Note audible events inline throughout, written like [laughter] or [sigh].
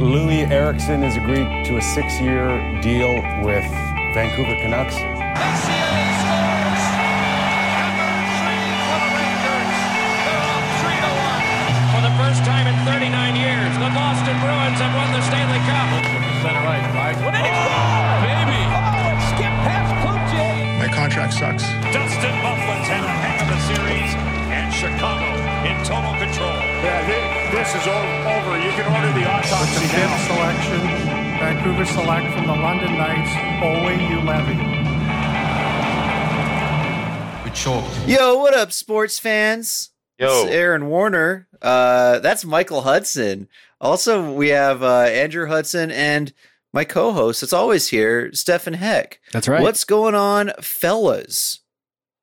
Loui Eriksson has agreed to a six-year deal with Vancouver Canucks. Order the autopsy Fifth selection, Vancouver select from the London Knights, Owe You Levy. Yo, what up, sports fans? Yo. It's Aaron Warner. Uh, that's Michael Hudson. Also, we have uh, Andrew Hudson and my co-host. that's always here, Stefan Heck. That's right. What's going on, fellas?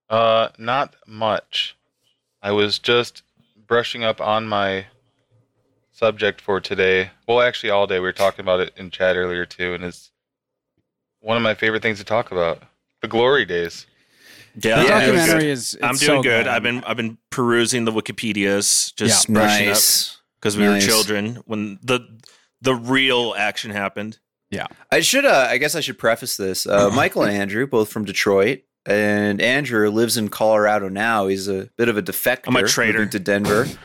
Uh, not much. I was just brushing up on my subject for today. Well, actually, all day. We were talking about it in chat earlier too, and it's one of my favorite things to talk about. The glory days. Yeah, I'm doing documentary good. is- I'm doing so good. good. I've been I've been perusing the Wikipedias, just Yeah. brushing Nice. up because we Nice. were children when the the real action happened. Yeah, I should. Uh, I guess I should preface this. Uh, [laughs] Michael and Andrew, both from Detroit, and Andrew lives in Colorado now. He's a bit of a defector. I'm a traitor. to Denver. [laughs]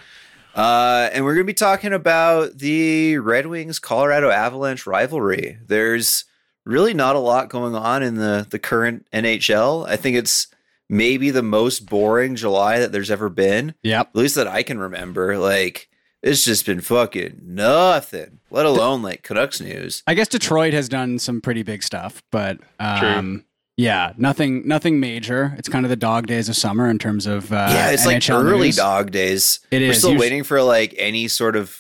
Uh, and we're going to be talking about the Red Wings Colorado Avalanche rivalry. There's really not a lot going on in the the current NHL. I think it's maybe the most boring July that there's ever been, Yep. at least that I can remember. Like it's just been fucking nothing. Let alone like Canucks news. I guess Detroit has done some pretty big stuff, but um, yeah, nothing, nothing major. It's kind of the dog days of summer in terms of uh, yeah, it's like early news. dog days. It We're is. still Usu- waiting for like any sort of.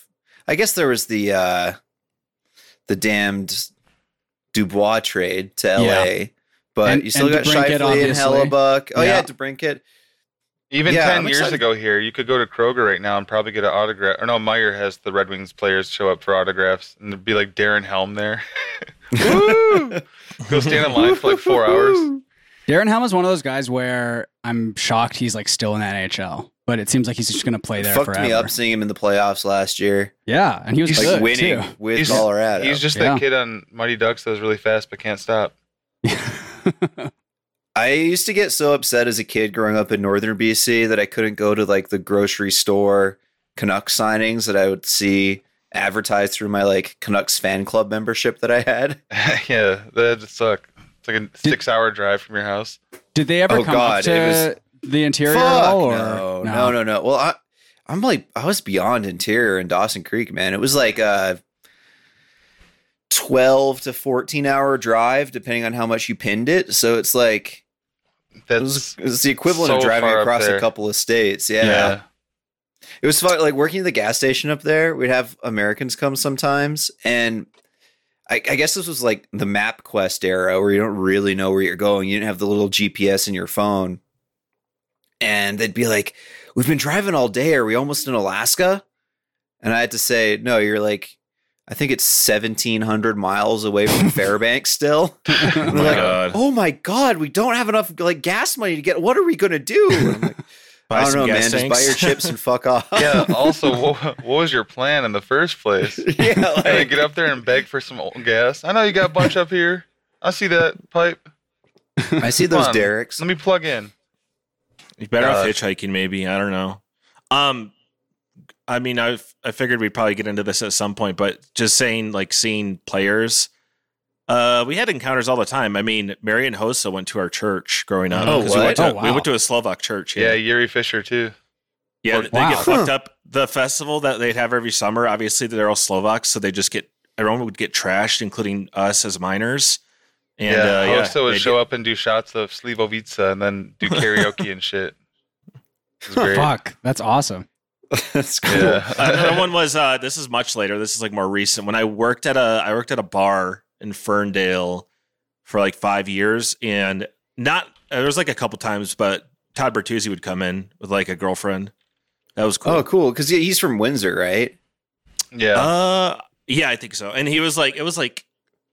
I guess there was the uh the damned Dubois trade to LA, Yeah. but And- you still got DeBrincat, Scheifele and. Hellebuyck. Oh yeah, Yeah. DeBrincat. Even Yeah, 10 I'm years excited. ago here, you could go to Kroger right now and probably get an autograph. Or no, Meijer has the Red Wings players show up for autographs, and there'd be like Darren Helm there. [laughs] Woo! go stand in line for like four hours. Darren Helm is one of those guys where I'm shocked he's like still in the NHL, but it seems like he's just going to play there Fucked forever. me up seeing him in the playoffs last year. Yeah, and he was He's Like good winning too. with He's- Colorado. He's just Yeah. that kid on Mighty Ducks that was really fast but can't stop. [laughs] I used to get so upset as a kid growing up in northern BC that I couldn't go to like the grocery store Canucks signings that I would see advertised through my like Canucks fan club membership that I had. [laughs] [laughs] yeah, that'd suck. It's like a six-hour drive from your house. Did they ever Oh, come God, up to it the interior Fuck at all? Or no, no, no, no. Well, I, I'm like I was beyond interior in Dawson Creek, man. It was like a 12 to 14 hour drive, depending on how much you pinned it. So it's like it That's was, it was the equivalent of driving across a couple of states. Yeah. yeah. It was fun. Like working at the gas station up there, we'd have Americans come sometimes. And I, I guess this was like the map quest era where you don't really know where you're going. You didn't have the little GPS in your phone. And they'd be like, We've been driving all day. Are we almost in Alaska? And I had to say, No, you're like, I think it's 1,700 miles away from [laughs] Fairbanks still. [laughs] Oh my like, god! oh my God, we don't have enough like gas money to get. What are we going to do? And I'm Buy I don't some know, man. gas Just buy your chips and fuck off. [laughs] Yeah. [laughs] Also, what, what was your plan in the first place? [laughs] yeah, And then like, get up there and beg for some old gas. I know you got a bunch up here. I see that pipe. I see those on. derricks. Let me plug in. You're better off Uh, hitchhiking, maybe. I don't know. Um, I mean, I I figured we'd probably get into this at some point, but just saying, like seeing players, uh, we had encounters all the time. I mean, Marian Hossa went to our church growing up. Oh, 'cause we went, to, what? Oh, we went to a Slovak church. Yeah, Yeah, Jiri Fischer too. yeah. Or- they Wow. get fucked up. The festival that they'd have every summer. Obviously, they're all Slovaks, so they just get everyone would get trashed, including us as minors. And yeah, uh, yeah, Hossa would show get- up and do shots of Slivovica and then do [laughs] karaoke and shit. Great. Fuck, that's awesome. [laughs] That's cool. Yeah. [laughs] Another one was uh, this is much later. This is like more recent. When I worked at a I worked at a bar in Ferndale for like five years, and not there was like a couple times, but Todd Bertuzzi would come in with like a girlfriend. That was cool. Oh, cool. Because he's from Windsor, right? yeah, Uh, yeah, I think so. And he was like, it was like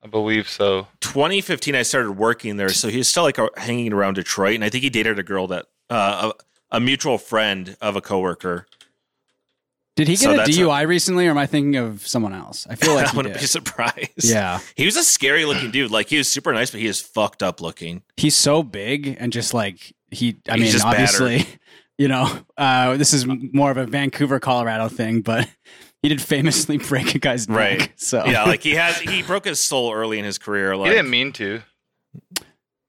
I believe so. 2015. I started working there, so he was still like uh, hanging around Detroit, and I think he dated a girl that uh, a, a mutual friend of a coworker. Did he get So a that's DUI recently, or am I thinking of someone else? I feel [laughs] like I he wouldn't did. be surprised. Yeah, He was a scary looking dude. Like he was super nice, but he is fucked up looking. he's so big and just like he. I He's mean, just obviously, [laughs] you know, uh, this is more of a Vancouver, Colorado thing, but [laughs] he did famously break a guy's neck. Right. So Yeah, like he has he broke his soul early in his career. Like he didn't mean to.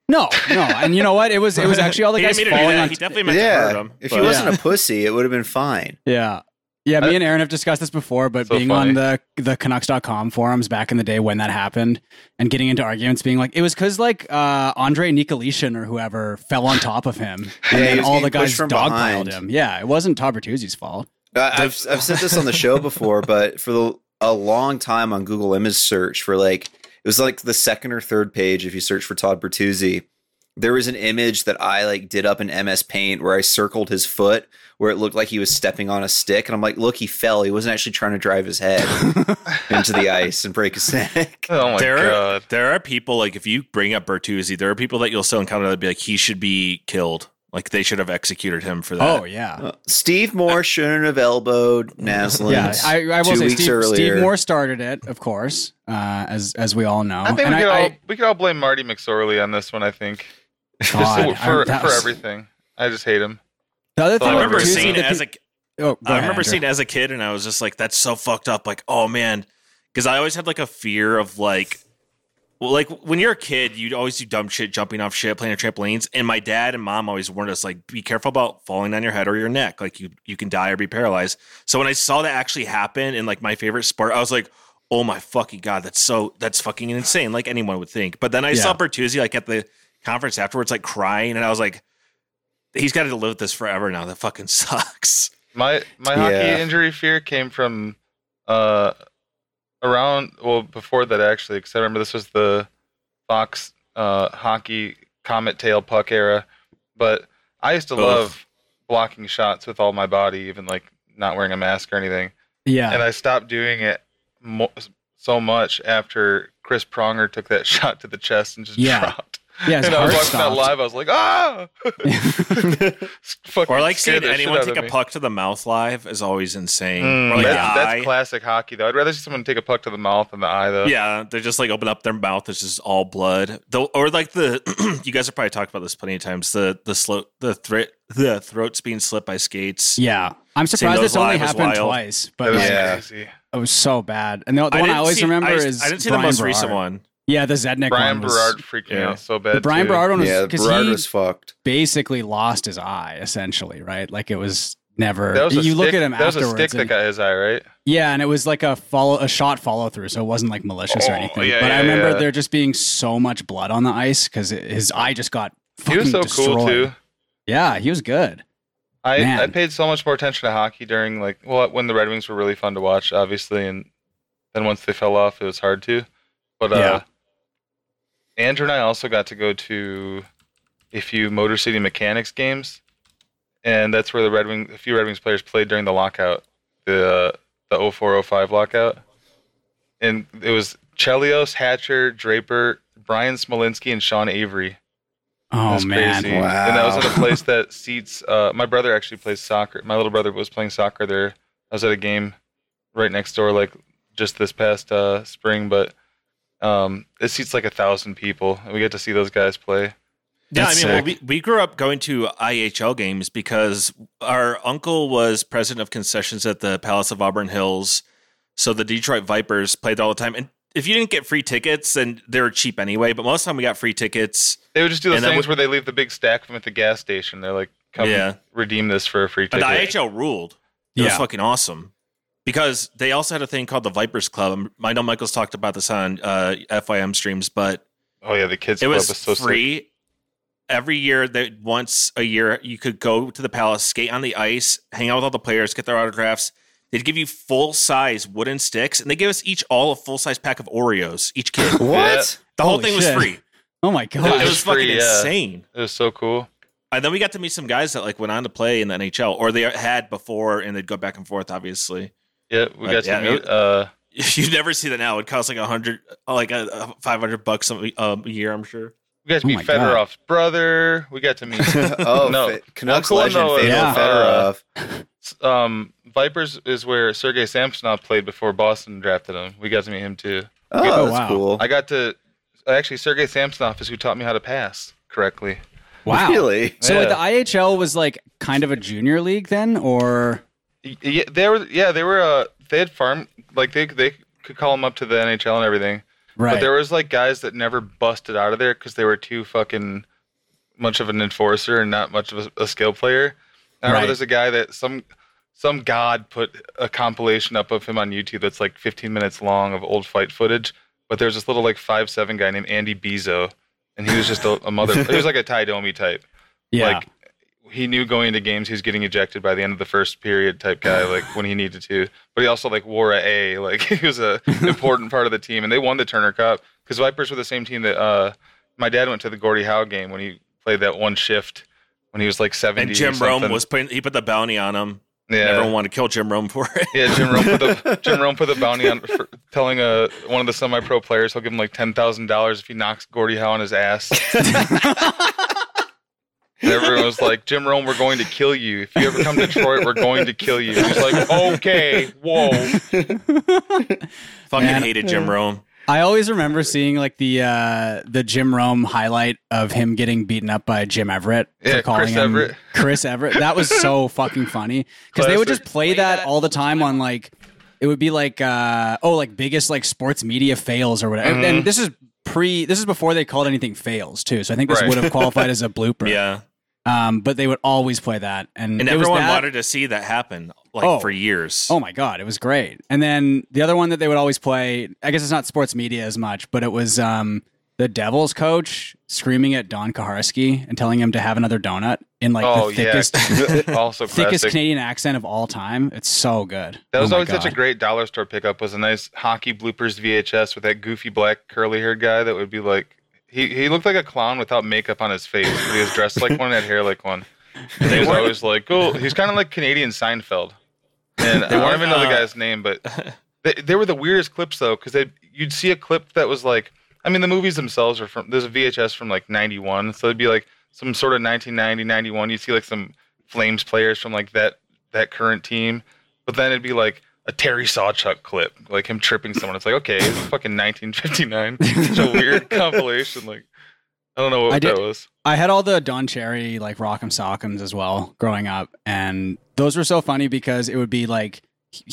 no, no, and you know what? It was it was actually all the he guys didn't mean to do falling on. He definitely meant to hurt him. if but- he wasn't Yeah. a pussy, it would have been fine. Yeah. Yeah, me and Aaron have discussed this before, but So being funny. on the the Canucks.com forums back in the day when that happened and getting into arguments, being like, it was because like uh, Andre Nikolishin or whoever fell on top of him, [laughs] and he then all the guys dogpiled him. Yeah, it wasn't Todd Bertuzzi's fault. Uh, I've I've said this on the show before, [laughs] but for the, a long time on Google image search for like it was like the second or third page if you search for Todd Bertuzzi, there was an image that I like did up in MS Paint where I circled his foot where it looked like he was stepping on a stick, and I'm like, look, he fell. He wasn't actually trying to drive his head [laughs] into the ice and break his neck. Oh my there, god. Are, there are people like if you bring up Bertuzzi, there are people that you'll still encounter that be like he should be killed. Like they should have executed him for that. Oh yeah, Uh, Steve Moore shouldn't have elbowed [laughs] Naslund. yeah. I, I will two say Steve. Steve Moore started it, of course, uh, as as we all know. I think and we could I, all I, we could all blame Marty McSorley on this one. I think Just [laughs] God, for I- that for was- everything. I just hate him. the other thing I I remember seeing it as pe- a Oh, I ahead, remember seeing it as a kid, and I was just like, "That's so fucked up." Like, oh man, because I always had like a fear of like, well, like when you're a kid, you'd always do dumb shit, jumping off shit, playing on trampolines. And my dad and mom always warned us, like, be careful about falling on your head or your neck. Like, you you can die or be paralyzed. So when I saw that actually happen in like my favorite sport, I was like. Oh my fucking god, that's so that's fucking insane. Like anyone would think. But then I saw Yeah. Bertuzzi like at the conference afterwards, like crying, and I was like, he's got to live with this forever now. That fucking [laughs] sucks. My my Yeah. hockey injury fear came from uh around well before that actually because I remember this was the Fox uh hockey comet tail puck era, but I used to Ugh. love blocking shots with all my body, even like not wearing a mask or anything, Yeah, and I stopped doing it mo- so much after Chris Pronger took that [laughs] shot to the chest and just Yeah. dropped. Yeah. And I was heart watching that live. I was like, ah! [laughs] Fucking Or like seeing anyone take a puck to the mouth live is always insane. Mm, or like that's, the that's classic hockey, though. I'd rather see someone take a puck to the mouth than the eye, though. Yeah, they just like open up their mouth. It's just all blood. Though, or like the [clears throat] you guys have probably talked about this plenty of times. The the slow the threat the throats being slit by skates. Yeah, I'm surprised this only happened twice, That but was like, Yeah. crazy. it was so bad. And the, the one I didn't always see- remember I, is I didn't see Bryan the most Berard. recent one. Yeah, the Zednik Bryan one was, Berard freaked me yeah. out so bad. The Bryan too. Berard one was Yeah, because Berard he was fucked. basically lost his eye essentially, right? Like it was never. Was a you look at him That was a afterwards. stick that got his eye, right? yeah, and it was like a follow a shot follow through, so it wasn't like malicious or Oh, anything. yeah, but I remember yeah. there just being so much blood on the ice because his eye just got. He was so destroyed. cool, too. Yeah, he was good. I, Man. I paid so much more attention to hockey during, like, well, when the Red Wings were really fun to watch, obviously. And then once they fell off, it was hard to. But uh, Yeah. Andrew and I also got to go to a few Motor City Mechanics games. And that's where the Red Wing, a few Red Wings players played during the lockout, the the 0405 lockout. And it was Chelios, Hatcher, Draper, Bryan Smolinski, and Sean Avery. Oh That's man, crazy. And that was at a place that [laughs] seats. Uh, my brother actually plays soccer. My little brother was playing soccer there. I was at a game right next door, like just this past uh, spring, but um, it seats like a thousand people, and we get to see those guys play. Yeah, That's I mean, well, we, we grew up going to IHL games because our uncle was president of concessions at the Palace of Auburn Hills. So the Detroit Vipers played all the time. And if you didn't get free tickets, then they were cheap anyway. But most of the time we got free tickets. They would just do those And that things would- where they leave the big stack of them at the gas station. They're like, "Come Yeah. redeem this for a free But ticket." the IHL ruled. It was Yeah. fucking awesome. Because they also had a thing called the Vipers Club. I know Michael's talked about this on uh, FYM streams, but oh yeah, the kids it club was was so sick. free every year that once a year you could go to the palace skate on the ice hang out with all the players get their autographs they'd give you full size wooden sticks and they give us each all a full size pack of oreos each kid [laughs] What? the whole Holy thing was free Oh my it, god, was was fucking yeah. insane It was so cool. and then we got to meet some guys that like went on to play in the nhl or they had before and they'd go back and forth obviously Yeah, we Uh, got yeah, to meet. Uh, you never see that now it costs like a hundred like a, a 500 bucks a, a year i'm sure we got to Oh meet my God. Fedorov's brother. We got to meet. [laughs] oh, No. Fe- Canucks Uncle legend Noah, Fedor yeah. Fedorov. Um, Vipers is where Sergei Samsonov played before Boston drafted him. We got to meet him too. Oh, Oh, that's wow. cool. I got to actually Sergei Samsonov is who taught me how to pass correctly. Wow. Really? So like, the IHL was like kind of a junior league then, or Y- Yeah, they were. Yeah, they were. Uh, they had farm like they they could call them up to the NHL and everything. right? But there was like guys that never busted out of there because they were too fucking much of an enforcer and not much of a, a skill player. I remember Right. there's a guy that some some god put a compilation up of him on YouTube that's like 15 minutes long of old fight footage. But there's this little like five seven guy named Andy Bezeau, and he was just a, a mother. he was like a [laughs] Tie Domi type. yeah. Like he knew going into games he was getting ejected by the end of the first period type guy, like when he needed to. But he also like wore a A, like [laughs] he was a [laughs] important part of the team, and they won the Turner Cup because Vipers were the same team that uh, my dad went to the Gordie Howe game when he played that one shift when he was like seventy. And or Jim Rome was putting he put the bounty on him. yeah. And everyone wanted to kill Jim Rome for it. Yeah, Jim Rome put the [laughs] Jim Rome put the bounty on for telling uh one of the semi-pro players he'll give him like ten thousand dollars if he knocks Gordie Howe on his ass. And everyone was like, "Jim Rome, we're going to kill you. If you ever come to Detroit, we're going to kill you." He's like, "Okay, whoa." Fucking Man. hated Jim Rome. I always remember seeing like the uh the Jim Rome highlight of him getting beaten up by Jim Everett Yeah, for calling Chris him Everett. Chris Everett. That was so [laughs] fucking funny because they would just play that all the time on like it would be like uh oh like biggest like sports media fails or whatever. And, Mm-hmm. and this is pre this is before they called anything fails too. So I think this Right. would have qualified as a [laughs] blooper. Yeah. Um, but they would always play that, and, And it was everyone that- wanted to see that happen like Oh. for years. Oh my god, it was great. And then the other one that they would always play, I guess it's not sports media as much, but it was um, the Devils coach screaming at Don Koharski and telling him to have another donut in like oh the thickest [laughs] yeah, also [laughs] thickest classic. Canadian accent of all time. It's so good. That was Oh my always such a great dollar store pickup. Was a nice hockey bloopers VHS with that goofy black curly haired guy that would be like he he looked like a clown without makeup on his face, but he was dressed like one and had hair like one. And he was always like, oh, he's kind of like Canadian Seinfeld. And I don't even know the uh, guy's name, but they, they were the weirdest clips though, because they you'd see a clip that was like, I mean, the movies themselves are from there's a VHS from like '91, so it'd be like some sort of 1990, 91. You'd see like some Flames players from like that that current team, but then it'd be like a Terry Sawchuk clip, like him tripping someone. It's like, okay, it's [laughs] fucking 1959. Such a weird [laughs] compilation. Like, I don't know what I that did- was. I had all the Don Cherry like Rock'em Sock'ems as well growing up, and those were so funny because it would be like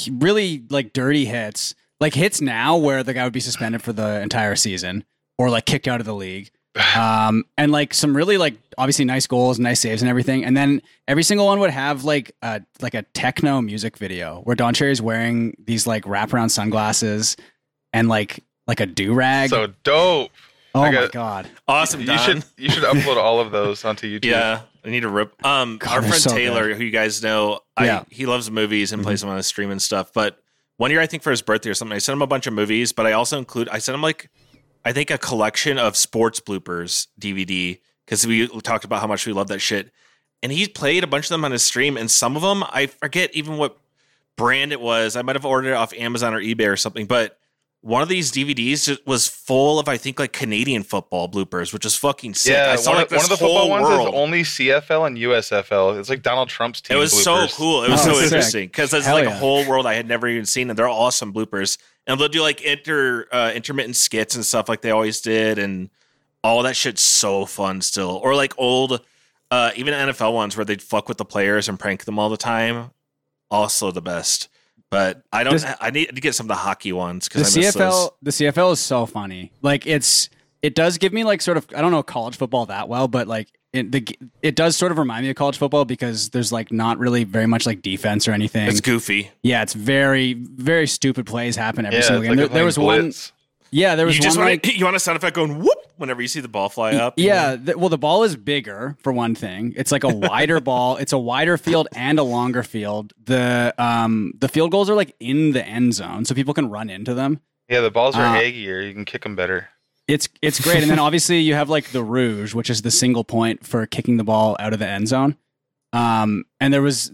really like dirty hits, like hits now where the guy would be suspended for the entire season or like kicked out of the league, um, and like some really like obviously nice goals, nice saves, and everything. And then every single one would have like a like a techno music video where Don Cherry's wearing these like wraparound sunglasses and like like a do rag. So dope. oh I my got- god! Awesome, You Don. should you should upload all of those onto YouTube. Yeah, I need to rip. Um, God, our friend so Taylor, who you guys know, I Yeah. Mm-hmm. he loves movies and plays them on his stream and stuff. But one year, I think for his birthday or something, I sent him a bunch of movies. But I also include, I sent him like, I think a collection of sports bloopers DVD because we talked about how much we love that shit. And he played a bunch of them on his stream, and some of them I forget even what brand it was. I might have ordered it off Amazon or eBay or something, but. One of these DVDs just was full of, I think, like Canadian football bloopers, which is fucking sick. Yeah, I saw one, like of, one of the football whole ones world. is only CFL and USFL. It's like Donald Trump's team. It was so cool. It was Oh, so sick. interesting because there's Hell like yeah. a whole world I had never even seen, and they're awesome bloopers. And they'll do like inter uh, intermittent skits and stuff like they always did, and all that shit's so fun still. Or like old, uh, even NFL ones where they'd fuck with the players and prank them all the time. Also the best. But I don't. This- I need to get some of the hockey ones the because I miss CFL those. the CFL is so funny. Like it's it does give me like sort of I don't know college football that well, but like it the it does sort of remind me of college football because there's like not really very much like defense or anything. It's goofy. yeah, it's very very stupid plays happen every Yeah, single game. like there, there was playing one yeah, there was You one just want like [clears throat] you want a sound effect going whoop whenever you see the ball fly up. yeah, the, well, the ball is bigger for one thing. It's like a [laughs] wider ball. It's a wider field and a longer field. The um the field goals are like in the end zone, so people can run into them. Yeah, the balls are Uh, eggier. You can kick them better. It's it's great, and then obviously you have like the rouge, which is the single point for kicking the ball out of the end zone. Um, and there was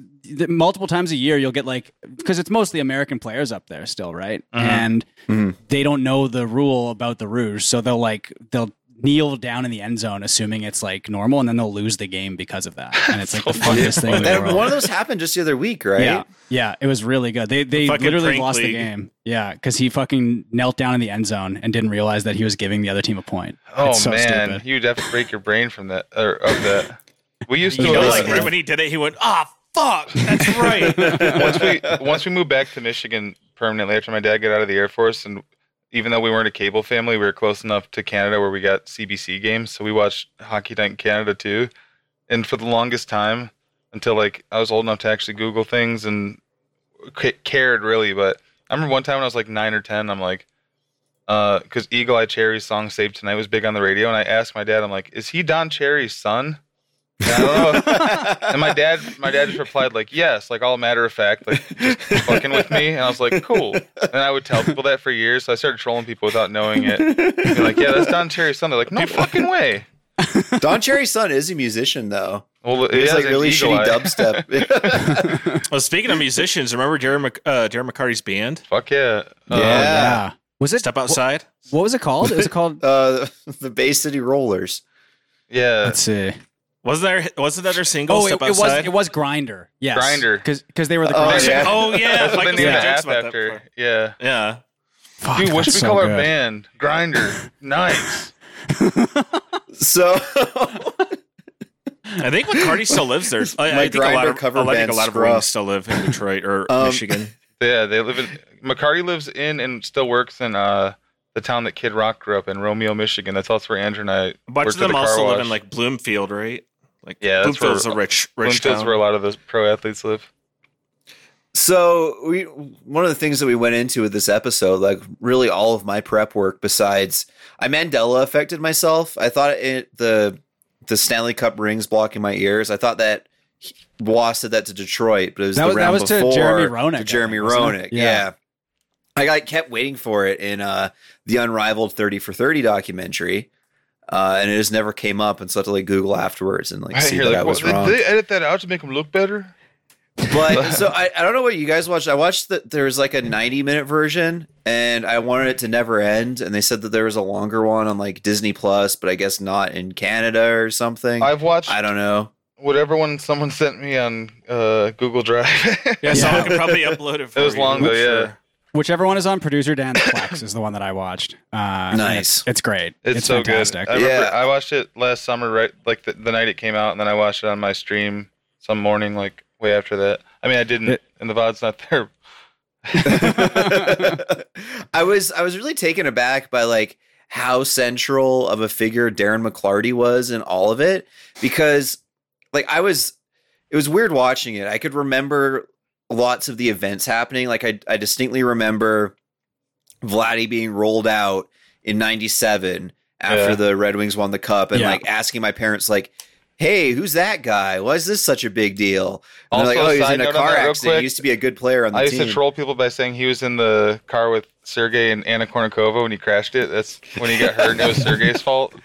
multiple times a year you'll get like because it's mostly American players up there still, right? Mhm. And Mhm. they don't know the rule about the rouge, so they'll like they'll kneel down in the end zone, assuming it's like normal, and then they'll lose the game because of that. And it's like the [laughs] funniest thing in the world. one of those happened just the other week, right? Yeah, yeah, it was really good. They they Fucking literally prank lost the game. Yeah, because he fucking knelt down in the end zone and didn't realize that he was giving the other team a point. Oh It's so man, stupid. you'd have to break your brain from that or of that. We used to You know, like right when he did it, he went, "Ah, fuck, that's right." [laughs] once we once we moved back to Michigan permanently after my dad got out of the Air Force, and even though we weren't a cable family, we were close enough to Canada where we got CBC games, so we watched Hockey Night in Canada too. And for the longest time, until like I was old enough to actually Google things and ca- cared really, but I remember one time when I was like nine or ten, I'm like, uh, because Eagle Eye Cherry's song "Save Tonight" was big on the radio, and I asked my dad, I'm like, is he Don Cherry's son? And I don't know. and my dad, my dad just replied like, "Yes," like all matter of fact, like just fucking with me. And I was like, "Cool." And I would tell people that for years. So I started trolling people without knowing it. Be like, "Yeah, that's Don Cherry's son." They're like, "No fucking way." Don Cherry's son is a musician, though. Well, He's yeah, like really shitty Eye. dubstep. [laughs] well, speaking of musicians, remember Darren, Mc, uh, Darren McCarty's band? Fuck yeah. Uh, Yeah. yeah. Was it Step outside. What was it called? It was called. [laughs] uh, the Bay City Rollers. Yeah. Let's see. Wasn't there? Wasn't that their single? Oh, it, Step it was outside. it was Grinder. Yes, Grindr. because they were the Oh, Grinder. yeah. Oh yeah, [laughs] That's what they Michael's named made the jokes app about that before. Yeah. Yeah. Fuck, Dude, what should we so call our band? Grinder. [laughs] Nice. So I think McCarty still lives there. I, My I think a lot of, cover I think a lot of Scruff. Still live in Detroit or Um, Michigan. [laughs] Yeah, they live in McCarty lives in and still works in uh the town that Kid Rock grew up in, Romeo, Michigan. That's also where Andrew and I A bunch worked of at them the car also live in like Bloomfield, right? Like Yeah, that's Bloomfield's where- a rich, rich Bloomfield's town. where a lot of the pro athletes live. So we one of the things that we went into with this episode, like really all of my prep work, besides I Mandela affected myself. I thought it the the Stanley Cup rings blocking my ears. I thought that he- lost said that to Detroit, but it was That the was- that round was to Jeremy Roenick, To Jeremy think, Roenick, yeah. Yeah. I got, kept waiting for it in uh, the Unrivaled Thirty for Thirty documentary, uh, and it just never came up. And so I had to like Google afterwards and like see You're that like, I was "What, wrong. Did they edit that out to make them look better? But [laughs] so I, I don't know what you guys watched. I watched that there's like a 90 minute version and I wanted it to never end. And they said that there was a longer one on like Disney Plus, but I guess not in Canada or something. I've watched I don't know. whatever one someone sent me on uh, Google Drive. yeah, someone [laughs] could probably upload it. For It was long though, yeah. Whichever one is on producer Dan's [coughs] Plex is the one that I watched. Uh, Nice. It's, it's great. It's, so fantastic. good. I remember Yeah. I watched it last summer, right? Like the, the night it came out, and then I watched it on my stream some morning, like way after that. I mean, I didn't, It- and the VOD's not there. [laughs] [laughs] I was I was really taken aback by like how central of a figure Darren McClarty was in all of it because like I was it was weird watching it. I could remember lots of the events happening. Like I I distinctly remember Vladdy being rolled out in 97 after Yeah. the Red Wings won the cup and Yeah. like asking my parents like Hey, who's that guy? Why is this such a big deal? And they're like, Also, oh, he was side in a car that real accident. He used to be a good player on the I used team. to troll people by saying he was in the car with Sergey and Anna Kournikova when he crashed it. That's when he got hurt. and It was Sergey's [laughs] fault.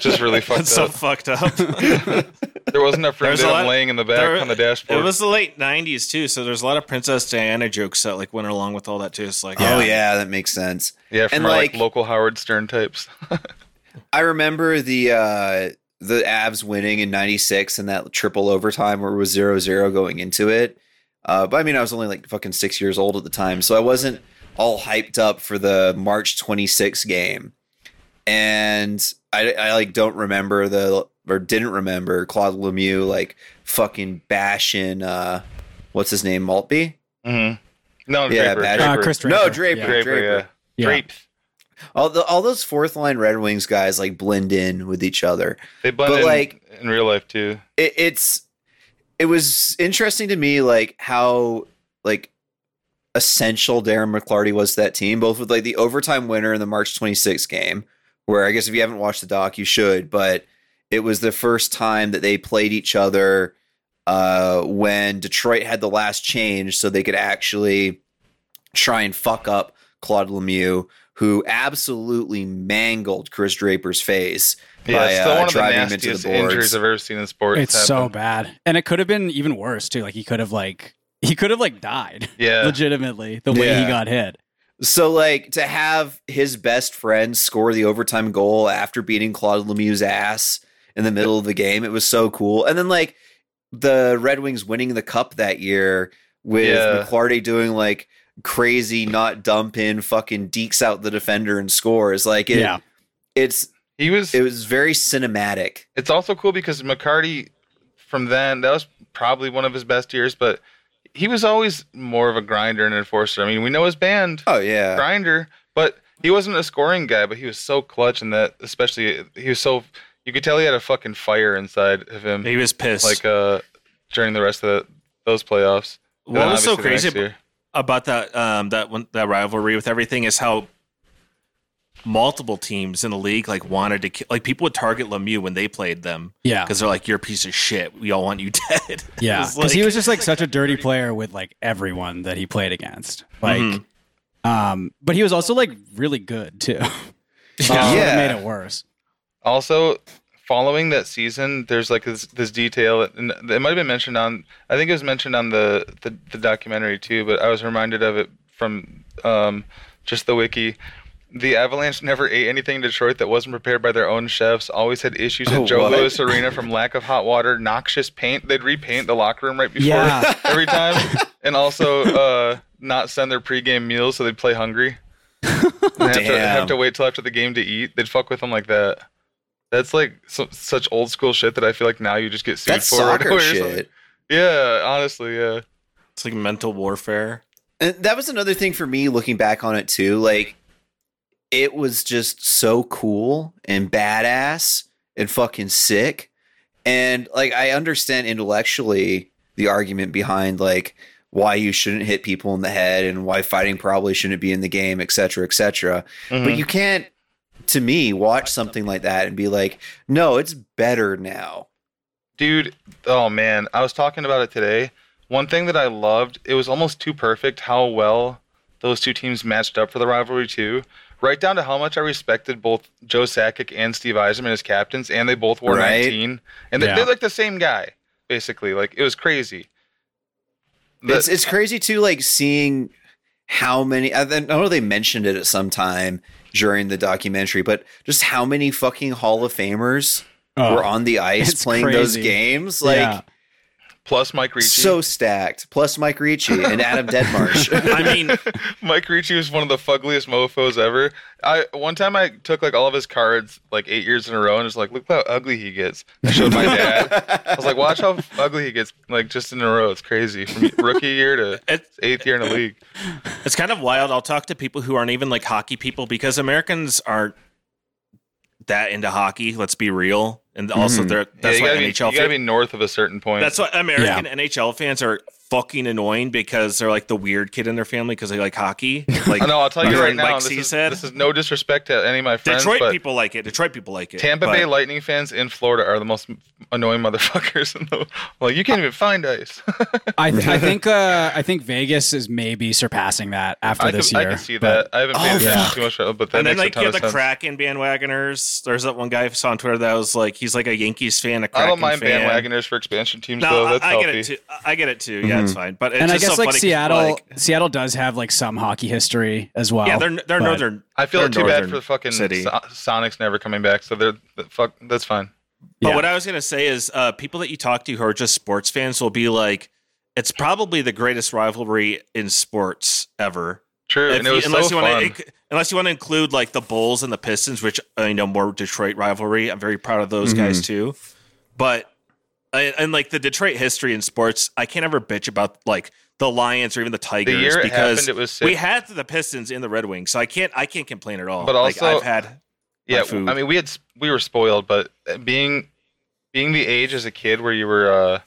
Just really fucked That's so fucked up. [laughs] there wasn't enough room. There's They a lot- laying in the back there- on the dashboard. it was the late '90s too, so there's a lot of Princess Diana jokes that like went along with all that too. It's like, Oh yeah, that makes sense. yeah, from and our, like, like- local Howard Stern types. [laughs] I remember the uh the Avs winning in 96 and that triple overtime where it was 0-0 going into it. Uh but I mean I was only like fucking 6 years old at the time, so I wasn't all hyped up for the March 26 game. And I I like don't remember the or didn't remember Claude Lemieux like fucking bashing uh what's his name Maltby? mm-hmm. No, Yeah, Draper. bad- Uh, Draper. Chris No, Draper. Draper. Yeah. Draper, yeah. Yeah. Drapes. All the all those fourth line Red Wings guys like blend in with each other. They blend But, in like- in real life too. it, it's it was interesting to me like how like essential Darren McClarty was to that team, both with like the overtime winner in the March 26th game, where I guess if you haven't watched the doc, you should, but it was the first time that they played each other uh, when Detroit had the last change, so they could actually try and fuck up Claude Lemieux, who absolutely mangled Chris Draper's face Yeah, by it's still uh, one of the driving him into nastiest the boards. injuries I've ever seen in sports. It's so bad, and it could have been even worse too. Like he could have like he could have like died [laughs] Yeah. legitimately the way he got hit. So like to have his best friend score the overtime goal after beating Claude Lemieux's ass in the middle of the game, it was so cool. And then like the Red Wings winning the cup that year with Yeah. McClarty doing like crazy not dump in fucking deeks out the defender and scores. Like it, Yeah. it's He was it was very cinematic. It's also cool because McCarty, from then, that was probably one of his best years, but he was always more of a grinder and enforcer. I mean, we know his band, Oh yeah. grinder, but he wasn't a scoring guy, but he was so clutch in that, especially, he was so, you could tell he had a fucking fire inside of him, He was pissed. like, uh, during the rest of the, those playoffs. And what was so crazy next year. About that um that one that rivalry with everything is how multiple teams in the league like wanted to ki- like people would target Lemieux when they played them Yeah. because they're like you're a piece of shit we all want you [laughs] dead [laughs] Yeah, It's because he was just like such a dirty player with like everyone that he played against. Like, Mhm. um, but he was also like really good too. So [laughs] Yeah. made it worse. Also, following that season, there's like this, this detail, and it might have been mentioned on. I think it was mentioned on the, the the documentary too, but I was reminded of it from um, just the wiki. The Avalanche never ate anything in Detroit that wasn't prepared by their own chefs. Always had issues at Oh, Joe what? Louis Arena from lack of hot water, noxious paint. They'd repaint the locker room right before Yeah. [laughs] every time, and also uh, not send their pregame meals so they'd play hungry. [laughs] And have, to, have to wait till after the game to eat. They'd fuck with them like that. That's like so, such old school shit that I feel like now you just get sued That's for right [laughs] soccer away or something. shit. Yeah, honestly, yeah. it's like mental warfare And that was another thing for me looking back on it too. Like it was just so cool and badass and fucking sick. And like I understand intellectually the argument behind like why you shouldn't hit people in the head and why fighting probably shouldn't be in the game, et cetera, et cetera. Mm-hmm. But you can't to me watch something like that and be like, no, it's better now. Dude, oh man, I was talking about it today. One thing that I loved, it was almost too perfect how well those two teams matched up for the rivalry too. Right down to how much I respected both Joe Sakic and Steve Yzerman as captains, and they both wore Right. 19. And they, Yeah. they're like the same guy, basically. Like it was crazy. The- it's it's crazy too, like seeing how many. I then- I know they mentioned it at some time during the documentary, but just how many fucking Hall of Famers Oh, were on the ice playing those games. Like Yeah. Plus Mike Ricci. so stacked. Plus Mike Ricci and Adam Deadmarsh. [laughs] [laughs] I mean Mike Ricci was one of the fuggliest mofo's ever. I one time I took like all of his cards like eight years in a row and was like, look how ugly he gets. I showed my dad. I was like, watch how ugly he gets like just in a row. It's crazy from rookie year to [laughs] It's- eighth year in the league. It's kind of wild. I'll talk to people who aren't even like hockey people because Americans aren't that into hockey. Let's be real, and also Mhm. they're that's you why gotta, be, NHL. you gotta fan- be north of a certain point. that's why American NHL fans are fucking annoying because they're like the weird kid in their family because they like hockey. [laughs] Like I know. I'll tell you right now. This is, said. this is no disrespect to any of my friends, Detroit but people like it. Detroit people like it. Tampa but- Bay Lightning fans in Florida are the most annoying motherfuckers. In the, like you can't even find ice. [laughs] I, th- I [laughs] think uh, I think Vegas is maybe surpassing that after I this can, year. I can see but- that. I haven't paid Oh, attention fuck. too much, but that And then makes a like ton you have the sense. Kraken bandwagoners. There's that one guy I saw on Twitter that was like he's like a Yankees fan, a I Kraken don't mind fan. bandwagoners for expansion teams, No, though. I, That's I healthy. get it too. I get it too. Yeah, it's fine. But it's and I guess so like Seattle, like, Seattle does have like some hockey history as well. yeah, they're they're northern. I feel they're too bad for the fucking city. So- Sonics never coming back, so they're fuck. That's fine. But Yeah. what I was gonna say is, uh, people that you talk to who are just sports fans will be like, it's probably the greatest rivalry in sports ever. True, If and it you- was unless so you fun. want to, unless you want to include like the Bulls and the Pistons, which uh, you know more Detroit rivalry. I'm very proud of those guys too. But and, and like the Detroit history in sports, I can't ever bitch about like the Lions or even the Tigers year it because happened, it was we had the Pistons in the Red Wings, so I can't I can't complain at all. But Like, also- I've had yeah, food. I mean, we had we were spoiled, but being being the age as a kid where you were uh,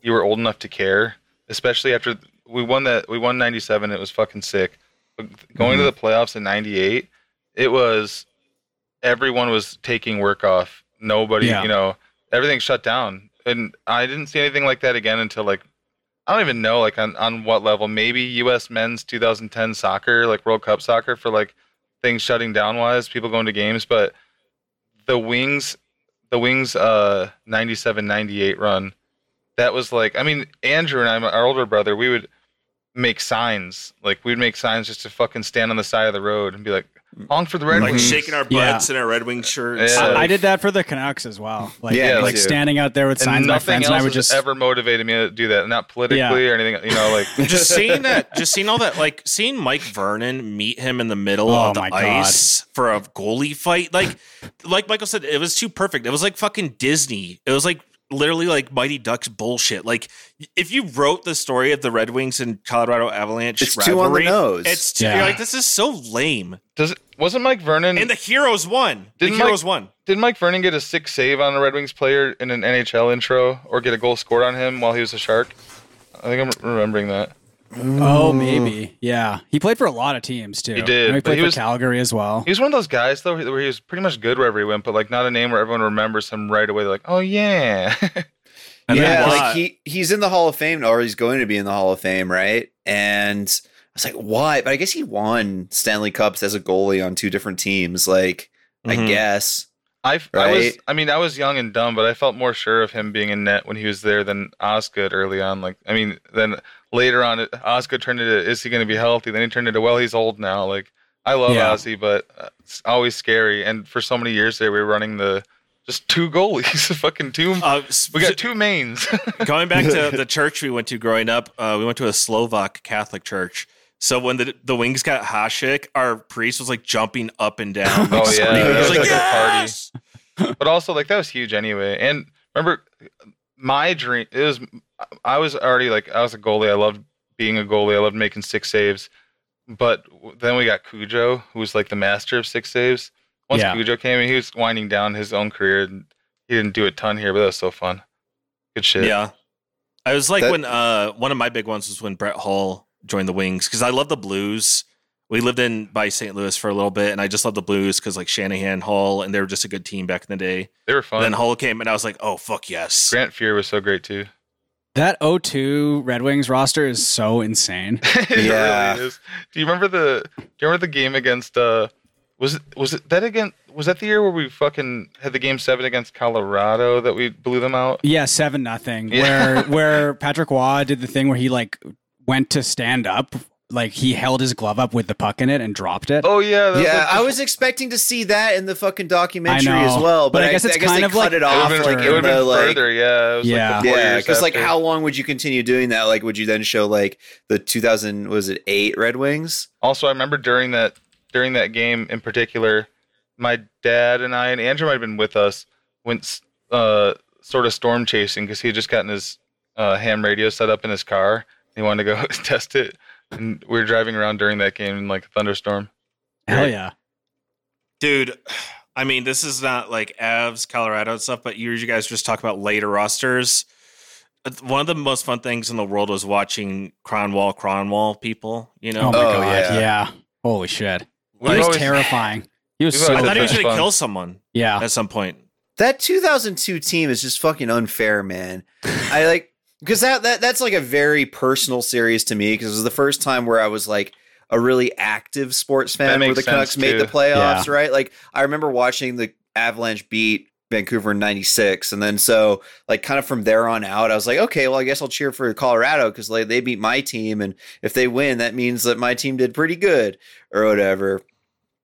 you were old enough to care, especially after we won that we won '97. It was fucking sick. But Going to the playoffs in '98, it was everyone was taking work off. Nobody, Yeah. you know, everything shut down, and I didn't see anything like that again until like. I don't even know, like on, on what level. Maybe U.S. men's 2010 soccer, like World Cup soccer, for like things shutting down wise, people going to games, but the Wings, the Wings, uh, 97, 98 run, that was like, I mean, Andrew and I, our older brother, we would, make signs. Like we'd make signs just to fucking stand on the side of the road and be like, "On for the Red like Wings." shaking our Yeah. butts in our Red Wing shirts. Yeah. I, I did that for the Canucks as well. Like, Yeah, like standing out there with and signs. My nothing friends else and I would has just ever motivated me to do that. Not politically or anything. You know, like [laughs] just seeing that, just seeing all that, like seeing Mike Vernon meet him in the middle Oh of the my God. ice for a goalie fight, like, like Michael said, it was too perfect. It was like fucking Disney. It was like literally like Mighty Ducks bullshit. Like, if you wrote the story of the Red Wings and Colorado Avalanche, It's too on the nose. It's too, Yeah. you're like this is so lame. does it, wasn't Mike Vernon? And the heroes won. Didn't heroes Mike- won. did Mike Vernon get a sick save on a Red Wings player in an NHL intro, or get a goal scored on him while he was a Shark? I think I'm remembering that. Oh, maybe. Yeah. He played for a lot of teams too. He did, I He played he for was- Calgary as well. He was one of those guys though, where he was pretty much good wherever he went, but like not a name where everyone remembers him right away. They're like, "Oh yeah." [laughs] Yeah, like he he's in the Hall of Fame, or he's going to be in the Hall of Fame, right? And I was like, why? But I guess he won Stanley Cups as a goalie on two different teams. Like, I Mhm. Guess. I, I was, I mean I was young and dumb, but I felt more sure of him being in net when he was there than Osgood early on. Like I mean, then later on, it- Osgood turned into is he going to be healthy? Then he turned into well, he's old now. Like I love Yeah. Ozzy, but uh, it's always scary. And for so many years there, we were running the just two goalies, [laughs] fucking two. Uh, we got two mains. [laughs] going back to [laughs] the church we went to growing up, uh, we went to a Slovak Catholic church. So when the the wings got Hasek, our priest was like jumping up and down. Oh yeah, He that was was like, like "Yes!" a party. But also, like that was huge anyway. And remember, my dream it was I was already like I was a goalie. I loved being a goalie. I loved making six saves. But then we got Cujo, who was like the master of six saves. Once Yeah. Cujo came in, he was winding down his own career. And he didn't do a ton here, but that was so fun. Good shit. Yeah. I was like That- when uh one of my big ones was when Brett Hull joined the Wings because I love the Blues. We lived in by St. Louis for a little bit, and I just love the Blues because like Shanahan, Hull, and they were just a good team back in the day. They were fun. And then Hull came, and I was like, oh fuck yes. Grant Fuhr was so great too. That 02 Red Wings roster is so insane. [laughs] it Yeah. really is. Do you remember the do you remember the game against uh was was it that again was that the year where we fucking had the game seven against Colorado that we blew them out? Yeah, seven nothing. Yeah. Where [laughs] where Patrick Roy did the thing where he like went to stand up, like he held his glove up with the puck in it and dropped it. Oh yeah, that Yeah, like I was expecting to see that in the fucking documentary know. as well, but, But I guess it's kind they of cut like it It off. would been, like, it would've the, been like- further, yeah. It was Yeah. like Yeah, because like how long would you continue doing that? Like, would you then show like the 2000 was it eight Red Wings? Also, I remember during that during that game in particular, my dad and I and Andrew might have been with us went uh, sort of storm chasing because he had just gotten his uh, ham radio set up in his car. He wanted to go [laughs] test it, and we were driving around during that game in like a thunderstorm. Hell yeah. Dude, I mean, this is not like Avs, Colorado and stuff, but you, you guys just talk about later rosters. Uh, One of the most fun things in the world was watching Kronwall, Kronwall people, you know? Oh my Oh, god. yeah. Yeah. Holy shit. He was always- terrifying. He was so I thought he was going to kill someone yeah. at some point. That 2002 team is just fucking unfair, man. I like because that, that that's like a very personal series to me because it was the first time where I was like a really active sports fan That where the Canucks sense, made the too. playoffs, right? Like I remember watching the Avalanche beat Vancouver in 96 and then so like kind of from there on out I was like okay well I guess I'll cheer for Colorado cuz like they beat my team and if they win that means that my team did pretty good or whatever.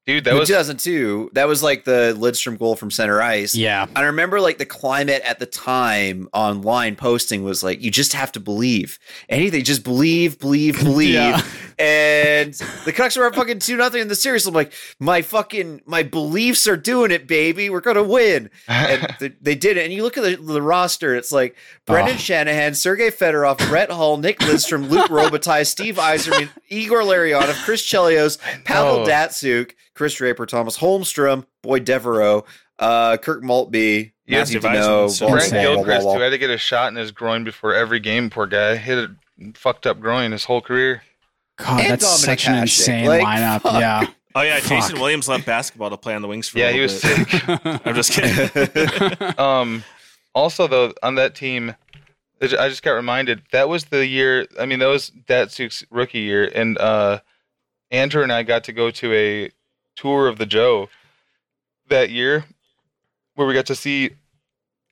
Dude, that was 2002 that was like the Lidstrom goal from center ice. Yeah. I remember like the climate at the time online posting was like, you just have to believe anything, just believe, believe, [laughs] believe. Yeah. And the Canucks were up fucking two nothing in the series. I'm like, my fucking my beliefs are doing it, baby. We're gonna win, and [laughs] th- they did it. And you look at the, the roster, it's like Brendan Oh. Shanahan, Sergei Fedorov, Brett Hull, Nick Lidstrom, Luc [laughs] Robitaille, Steve Yzerman, Igor Larionov, Chris Chelios, Pavel Oh. Datsyuk, Chris Draper, Thomas Holmstrom, Boyd Devereaux, uh, Kirk Maltby, Yeah, Matthew Steve Deneau, so blah, Brent insane. blah, blah, Gilchrist, who had to get a shot in his groin before every game. Poor guy hit a fucked up groin his whole career. God, And that's Dominic such an Hasek. insane Like, lineup. fuck. Yeah. Oh, yeah. Fuck. Jason Williams left basketball to play on the Wings for a Yeah, he was bit. sick. [laughs] I'm just [laughs] kidding. [laughs] um, also though on that team, I I just got reminded that was the year. I mean, that was Datsyuk's rookie year, and uh, Andrew and I got to go to a tour of the Joe that year, where we got to see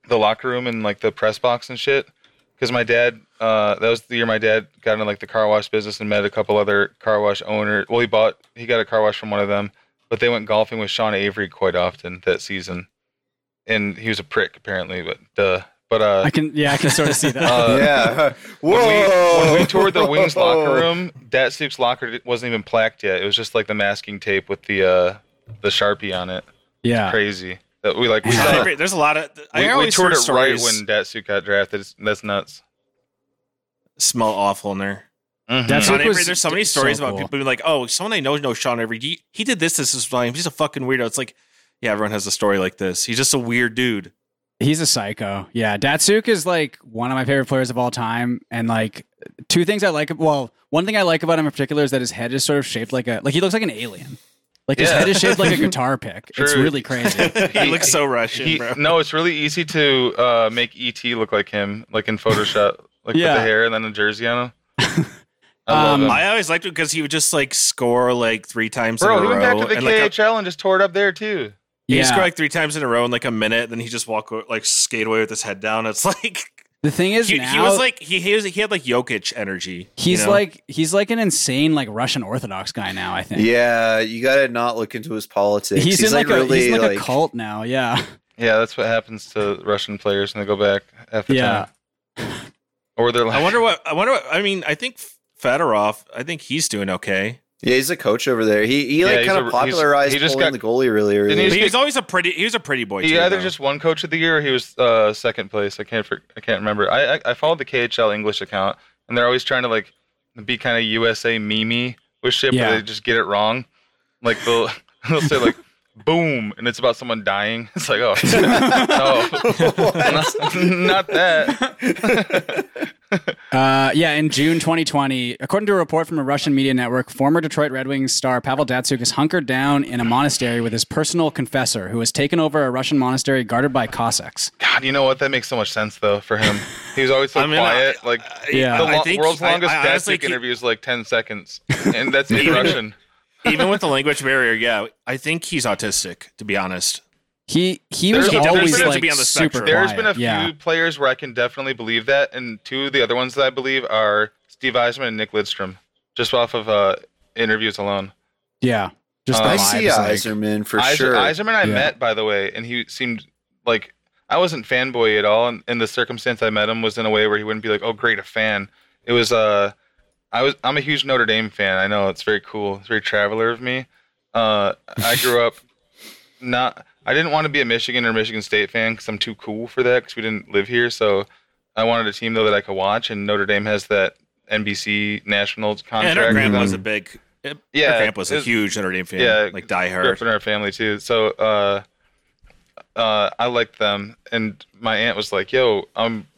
the locker room and like the press box and shit. because my dad. Uh, that was the year my dad got into like the car wash business and met a couple other car wash owners. Well, he bought he got a car wash from one of them, but they went golfing with Sean Avery quite often that season, and he was a prick apparently. But duh. But uh, I can, yeah, I can sort of see that. [laughs] uh, yeah. Whoa. when we, when we toured the Wings locker room, Datsyuk's locker wasn't even plaqued yet. It was just like the masking tape with the uh, the sharpie on it. yeah. Crazy. That we like. We, Sean saw- there's a lot of. I we, we toured heard it right stories when Datsyuk got drafted. It's, that's nuts. smell awful in there. Mhm. That's Sean what was Avery, there's so many so stories about cool. people being like, "Oh, someone I know knows Sean Avery. He, he did this. This is fine. He's a fucking weirdo." It's like, yeah, everyone has a story like this. He's just a weird dude. He's a psycho. Yeah, Datsyuk is like one of my favorite players of all time. And like two things I like. Well, one thing I like about him in particular is that his head is sort of shaped like a like he looks like an alien. Like his Yeah. head is shaped like a [laughs] guitar pick. It's really crazy. [laughs] he looks so Russian, He, bro. no, it's really easy to uh, make ET look like him, like in Photoshop, [laughs] like Yeah. with the hair and then a jersey on him. I Um. I always liked it because he would just like score like three times Bro, in he went row. back to the and, like, KHL and just tore it up there too. He Yeah. scored like three times in a row in like a minute, then he just walk like skate away with his head down. It's [laughs] like The thing is he, now he was like he he, was, he had like Jokic energy. you he's know? like he's like an insane like Russian Orthodox guy now. I think. Yeah, you gotta not look into his politics. He's, in like, a really he's in like, like a cult now. Yeah. [laughs] Yeah, that's what happens to Russian players when they go back half the Yeah. time. Or they're like, I wonder what I wonder. What, I mean, I think Fedorov. I think he's doing okay. Yeah, he's a coach over there. He he like he's kind a- of he's- popularized he just pulling got- the goalie really early. Didn't He's he was always a pretty. He was a pretty boy. he too, either though. just won coach of the year or he was uh, second place. I can't for, I can't remember. I, I I followed the KHL English account and they're always trying to like be kind of USA memey with shit, Yeah. but they just get it wrong. Like they'll [laughs] they'll say like boom and it's about someone dying. [laughs] It's like oh [laughs] no, not, not that. Uh, yeah, in June 2020, according to a report from a Russian media network, former Detroit Red Wings star Pavel Datsyuk is hunkered down in a monastery with his personal confessor, who has taken over a Russian monastery guarded by Cossacks. God, you know what? That makes so much sense though for him. He was always so [laughs] I mean, quiet. I- like Yeah. the I lo- think- world's longest I honestly Datsyuk interview is like ten seconds, and that's in Even- Russian. [laughs] even with the language barrier. Yeah, I think he's autistic. To be honest, He he There's was a difference always to like be on the super spectrum. There's quiet. been a few yeah. players where I can definitely believe that, and two of the other ones that I believe are Steve Yzerman and Nick Lidstrom, just off of uh, interviews alone. Yeah. Just the Uh, I see like- Yzerman for Eis- sure. Yzerman I Yeah. met, by the way, and he seemed like I wasn't fanboy at all. And, and the circumstance I met him was in a way where he wouldn't be like, "Oh, great, a fan." It was uh, I was I'm a huge Notre Dame fan. I know it's very cool. It's very traveler of me. Uh, I grew up [laughs] not. I didn't want to be a Michigan or Michigan State fan because I'm too cool for that because we didn't live here. So I wanted a team though that I could watch, and Notre Dame has that NBC national contract. and our with grandpa was a big. Yeah, Yeah, our grandpa was a huge Notre Dame fan. yeah, like grew diehard. up in our family too. So uh, uh, I liked them, and my aunt was like, "Yo, I'm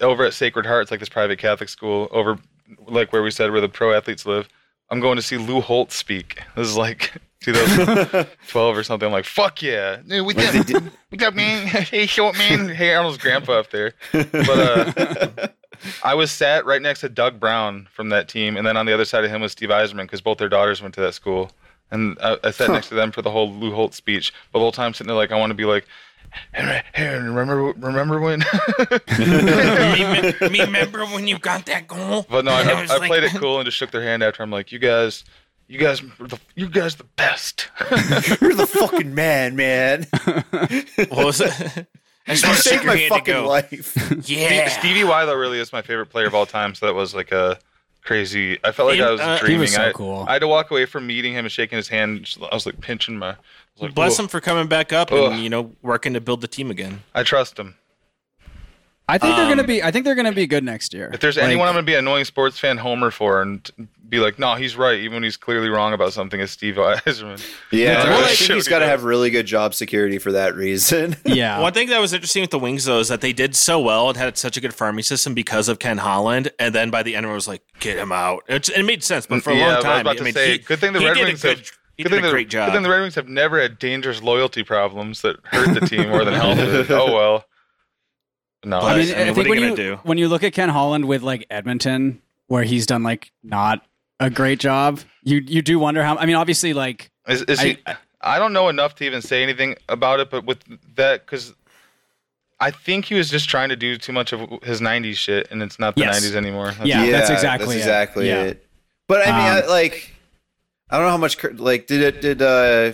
over at Sacred Heart. It's like this private Catholic school over, like where we said where the pro athletes live. I'm going to see Lou Holtz speak. [laughs] This is like 2012 [laughs] or something. I'm like, fuck yeah, Dude, we got, we got man, [laughs] hey short man, hey Arnold's grandpa up there. But uh, [laughs] I was sat right next to Doug Brown from that team, and then on the other side of him was Steve Yzerman because both their daughters went to that school. And I, I sat next to them for the whole Lou Holtz speech. But the whole time sitting there, like, I want to be like, hey, hey, remember, remember when? me, me remember when you got that goal? but no, I, I, I like- played it cool and just shook their hand after. I'm like, you guys, you guys, are the, you guys, the best. [laughs] You're the fucking man, man. What was it? I just You want to shake saved my fucking life. [laughs] Yeah. Stevie Y though really is my favorite player of all time. So that was like a crazy. I felt like He- I was uh, he dreaming. was so I, cool. I had to walk away from meeting him and shaking his hand. I was like pinching my. I was like, Bless "Whoa." him for coming back up Ugh. and you know working to build the team again. I trust him. I think they're Um, gonna be. I think they're gonna be good next year. If there's Like, anyone I'm gonna be an annoying sports fan homer for and be like, no, he's right, even when he's clearly wrong about something, is Steve Yzerman. Yeah, Yeah, well, I think he's got to have really good job security for that reason. [laughs] yeah, One thing that was interesting with the Wings though is that they did so well and had such a good farming system because of Ken Holland, and then by the end it was like, get him out. It, it made sense, but for a yeah, long I was time, about I to mean, say, he, good thing the Red Wings a have. he good did thing a the- job. Good thing the Red Wings have never had dangerous loyalty problems that hurt the team more than help it. [laughs] Oh well. No, But- I mean, I mean, I what think are when you you gonna do? when you look at Ken Holland with like Edmonton, where he's done like not a great job, you you do wonder how. I mean, obviously, like Is, is he? I, don't know enough to even say anything about it, but with that, because I think he was just trying to do too much of his '90s shit, and it's not the Yes. '90s anymore. That's- Yeah, that's exactly that's it. exactly Yeah. it. But I mean, Um, I, like, I don't know how much like did it did uh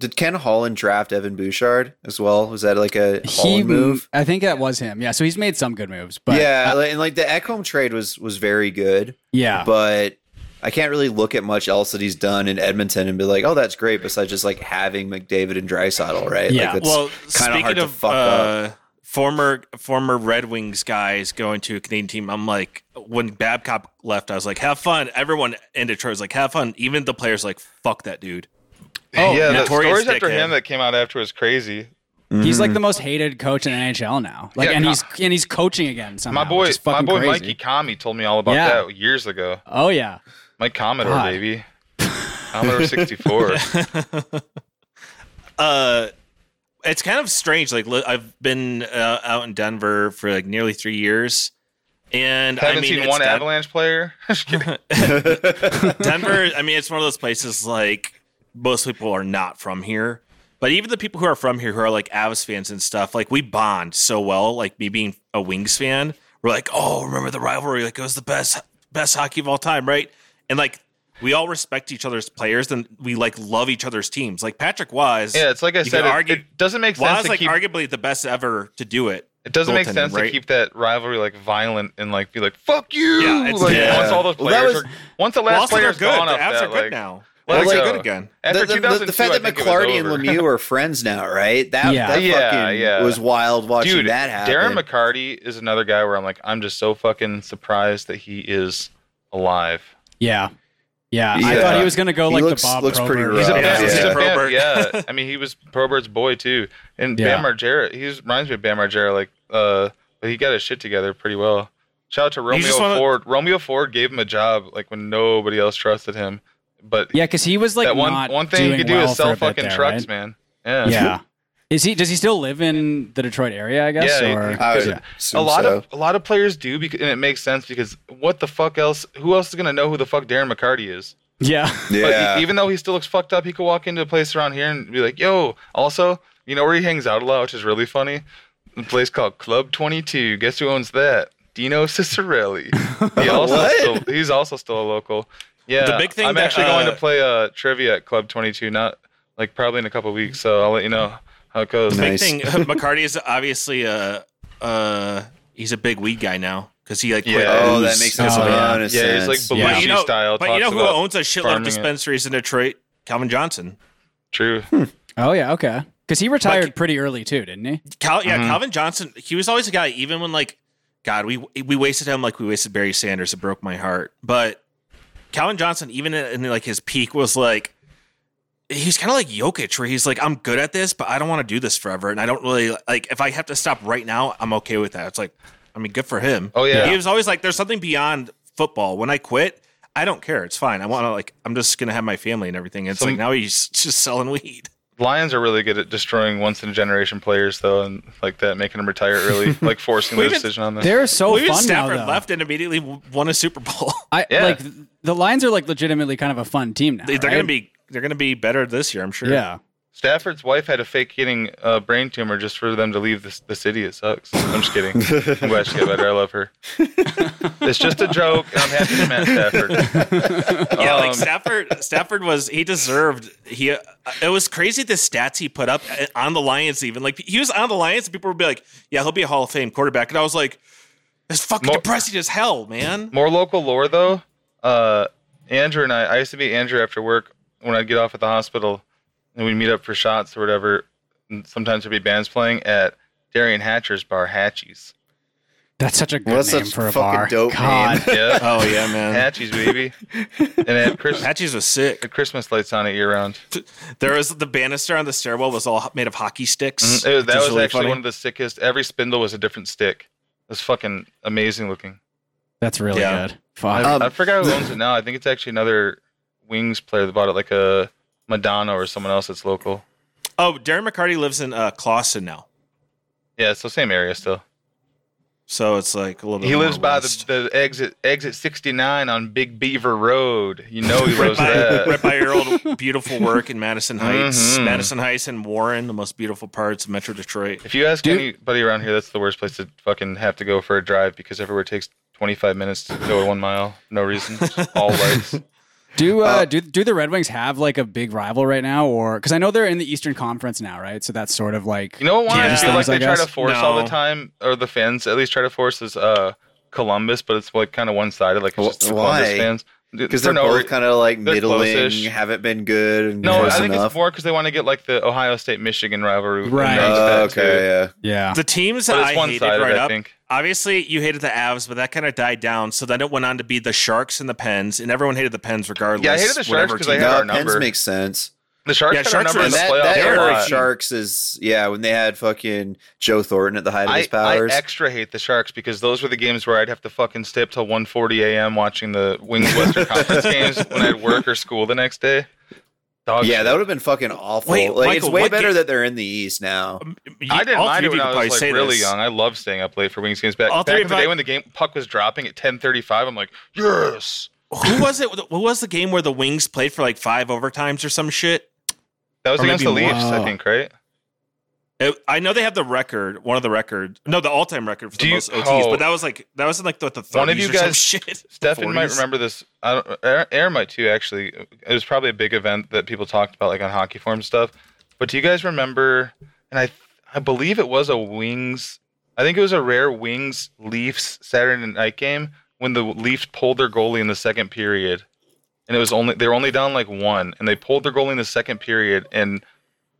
did Ken Holland draft Evan Bouchard as well? Was that like a He move? I think that was him. Yeah. So he's made some good moves, but yeah, uh, and like the Ekholm trade was was very good, yeah. but I can't really look at much else that he's done in Edmonton and be like, oh, that's great. Besides just like having McDavid and Draisaitl, right? Yeah. like, it's well, kind of hard speaking to of fuck up. uh, former former Red Wings guys going to a Canadian team, I'm like, when Babcock left, I was like, have fun. Everyone in Detroit was like, have fun. Even the players like, fuck that dude. Oh, yeah. The notorious stories after him that came out after was crazy. He's like the most hated coach in the NHL now. Like, Yeah, and he's and he's coaching again somehow. My boy, which is my boy crazy. Mikey Kami told me all about Yeah. that years ago. Oh yeah. Mike Commodore, God. baby. [laughs] Commodore 64. [laughs] Uh, it's kind of strange. Like li- I've been uh, out in Denver for like nearly three years, and Haven't I mean, seen one Den- Avalanche player. [laughs] Denver. I mean, it's one of those places like most people are not from here, but even the people who are from here who are like Avs fans and stuff, like we bond so well. Like me being a Wings fan, we're like, oh, remember the rivalry? Like it was the best best hockey of all time, right? And like we all respect each other's players, and we like love each other's teams. Like Patrick was, Yeah, it's like I said. could It, argue- it doesn't make sense was to like keep. arguably the best ever to do it. it doesn't make goaltending, sense to keep that rivalry like violent and like be like "fuck you." Yeah, it's- like, yeah. Once all those Well, players, was- are, once the last also they're player's good. gone The off Avs that, are good like, now. Let Well, it they're good again. After the, the- the- the fact I that think it was McCarty and. [laughs] Lemieux are friends now, right? That, Yeah. that Yeah, fucking yeah. was wild watching Dude, that happen. Darren McCarty is another guy where I'm like, I'm just so fucking surprised that he is alive. Yeah. Yeah. I thought he was gonna go He like looks- the Bob looks pretty Probert. rough. He's a, Yeah. He's Yeah. a Probert. yeah. [laughs] I mean, he was Probert's boy too, and Bam Yeah. Margera. He reminds me of Bam Margera. Like, uh, but he got his shit together pretty well. Shout out to Romeo just one of- Ford. Romeo Ford gave him a job like when nobody else trusted him. But Yeah, because he was like that one not one thing he could do well is sell for a bit fucking there, trucks, right? man. Yeah, Yeah. [laughs] Is he? Does he still live in the Detroit area? I guess. Yeah, or I would Yeah. a lot so. of a lot of players do, because, and it makes sense because what the fuck else? Who else is gonna know who the fuck Darren McCarty is? yeah. But yeah. even though he still looks fucked up, he could walk into a place around here and be like, "Yo." Also, you know where he hangs out a lot, which is really funny. A place called Club Twenty Two. Guess who owns that? Dino [laughs] Ciccarelli. He [laughs] also What? still, he's also still a local. Yeah. The big thing I'm that, actually going uh, to play uh, trivia at Club Twenty Two. Not like probably in a couple weeks. So I'll let you know how it goes. Nice. Big thing, [laughs] McCarty is obviously a uh, he's a big weed guy now because he like quit Yeah. oh, that makes a Oh, yeah. ton of Yeah, he's sense. like Yeah. Belushi But you know, style. but you know who owns a shitload farming of it. dispensaries in Detroit? Calvin Johnson. True. Oh yeah. Okay. Because he retired Like- pretty early too, didn't he? Cal, yeah, Mhm. Calvin Johnson. He was always a guy. Even when like, God, we we wasted him like we wasted Barry Sanders. It broke my heart. But Calvin Johnson, even in, in like his peak, was like. He's kind of like Jokic, where he's like, I'm good at this, but I don't want to do this forever. And I don't really like, if I have to stop right now, I'm okay with that. It's like, I mean, good for him. Oh, yeah. He was always like, there's something beyond football. When I quit, I don't care. It's fine. I want to, like, I'm just going to have my family and everything. It's Some- like, now he's just selling weed. Lions are really good at destroying once in a generation players, though, and like that, making them retire early, [laughs] like forcing the decision on them. They're so well, even fun now. Stafford Though. left and immediately won a Super Bowl. [laughs] I Yeah. like the Lions are like legitimately kind of a fun team now. They- They're right? gonna be they're gonna be better this year, I'm sure. Yeah. Stafford's wife had a fake getting a brain tumor just for them to leave the, the city. It sucks. I'm just kidding. [laughs] I'm glad she got better. I love her. [laughs] it's just a joke, and I'm happy to met Stafford. [laughs] Yeah, Um, like Stafford. Stafford was he deserved. He uh, it was crazy the stats he put up uh, on the Lions. Even like he was on the Lions, and people would be like, "Yeah, he'll be a Hall of Fame quarterback." And I was like, "It's fucking Mo- depressing as hell, man." More local lore, though. Uh, Andrew and I, I used to be Andrew after work when I'd get off at the hospital, and we'd meet up for shots or whatever. And sometimes there'd be bands playing at Derian Hatcher's bar, Hatchies. That's such a good Well, that's name such for a fucking bar. dope God. name. [laughs] Yeah, Oh yeah, man. Hatchies, baby. And it had [laughs] Chris, Patches was sick. the Christmas lights on it year round. There was the banister on the stairwell was all made of hockey sticks. Mhm. It was- that was really actually funny. one of the sickest. Every spindle was a different stick. It was fucking amazing looking. That's really Yeah. good. Fuck. I, Um, I forgot who owns it now. I think it's actually another Wings player that bought it, like a Madonna or someone else that's local. Oh, Darren McCarty lives in uh, Clawson now. Yeah, so same area still. so it's like a little. bit He more lives by west. the, the exit exit 69 on Big Beaver Road. You know he [laughs] right lives by, there. right by your old beautiful work in Madison Heights, Mhm. Madison Heights and Warren, the most beautiful parts of Metro Detroit. If you ask Dude. anybody around here, that's the worst place to fucking have to go for a drive because everywhere takes 25 minutes to go one mile. No reason. All lights. [laughs] Do uh, Uh, do do the Red Wings have like a big rival right now, or because I know they're in the Eastern Conference now, right? So that's sort of like You know what one I Yeah. feel like Things, I they try to guess. force all the time, or the fans at least try to force is uh Columbus, but it's like kind of one sided. Like it's just the Why? Columbus fans Because they're no both re- kind of like middling, close-ish. haven't been good and No, I close think enough. it's more because they want to get like the Ohio State Michigan rivalry. Right. mixed Oh, that, too. okay, yeah. yeah. The teams that I one hated sided, right I up. think. Obviously, you hated the Avs, but that kind of died down. So then it went on to be the Sharks and the Pens, and everyone hated the Pens regardless. Yeah, I hated the Sharks whatever 'cause team- they had No, our Pens makes sense. The Sharks Yeah, Sharks our were number in And the that, playoffs. that They were era like- of Sharks is yeah when they had fucking Joe Thornton at the height of I, his powers. I extra hate the Sharks because those were the games where I'd have to fucking stay up till 1:40 a.m. watching the Wings Western [laughs] Conference games when I had work or school the next day. Dog yeah, shit. that would have been fucking awful. Wait, like it's way better ga- that they're in the East now. Um, you- I didn't all mind three it when I was like really this. young. I love staying up late for Wings games. Back, All back three in the day when the game puck was dropping at 10:35, I'm like, yes. Who was it? What was the game where the Wings played for like five overtimes or some shit? That was Or against the Leafs, more. I think, right? It- I know they have the record, one of the record, no, the all-time record for the you- most OTs, oh. but that was like that was in like the, the 30s One of you or some guys- shit. [laughs] Stefan might remember this. I don't, Aaron, Aaron might too. Actually, it was probably a big event that people talked about, like on hockey forums stuff. But do you guys remember? And I, I believe it was a Wings. I think it was a rare Wings Leafs Saturday night game when the Leafs pulled their goalie in the second period, and it was only they were only down like one, and they pulled their goalie in the second period, and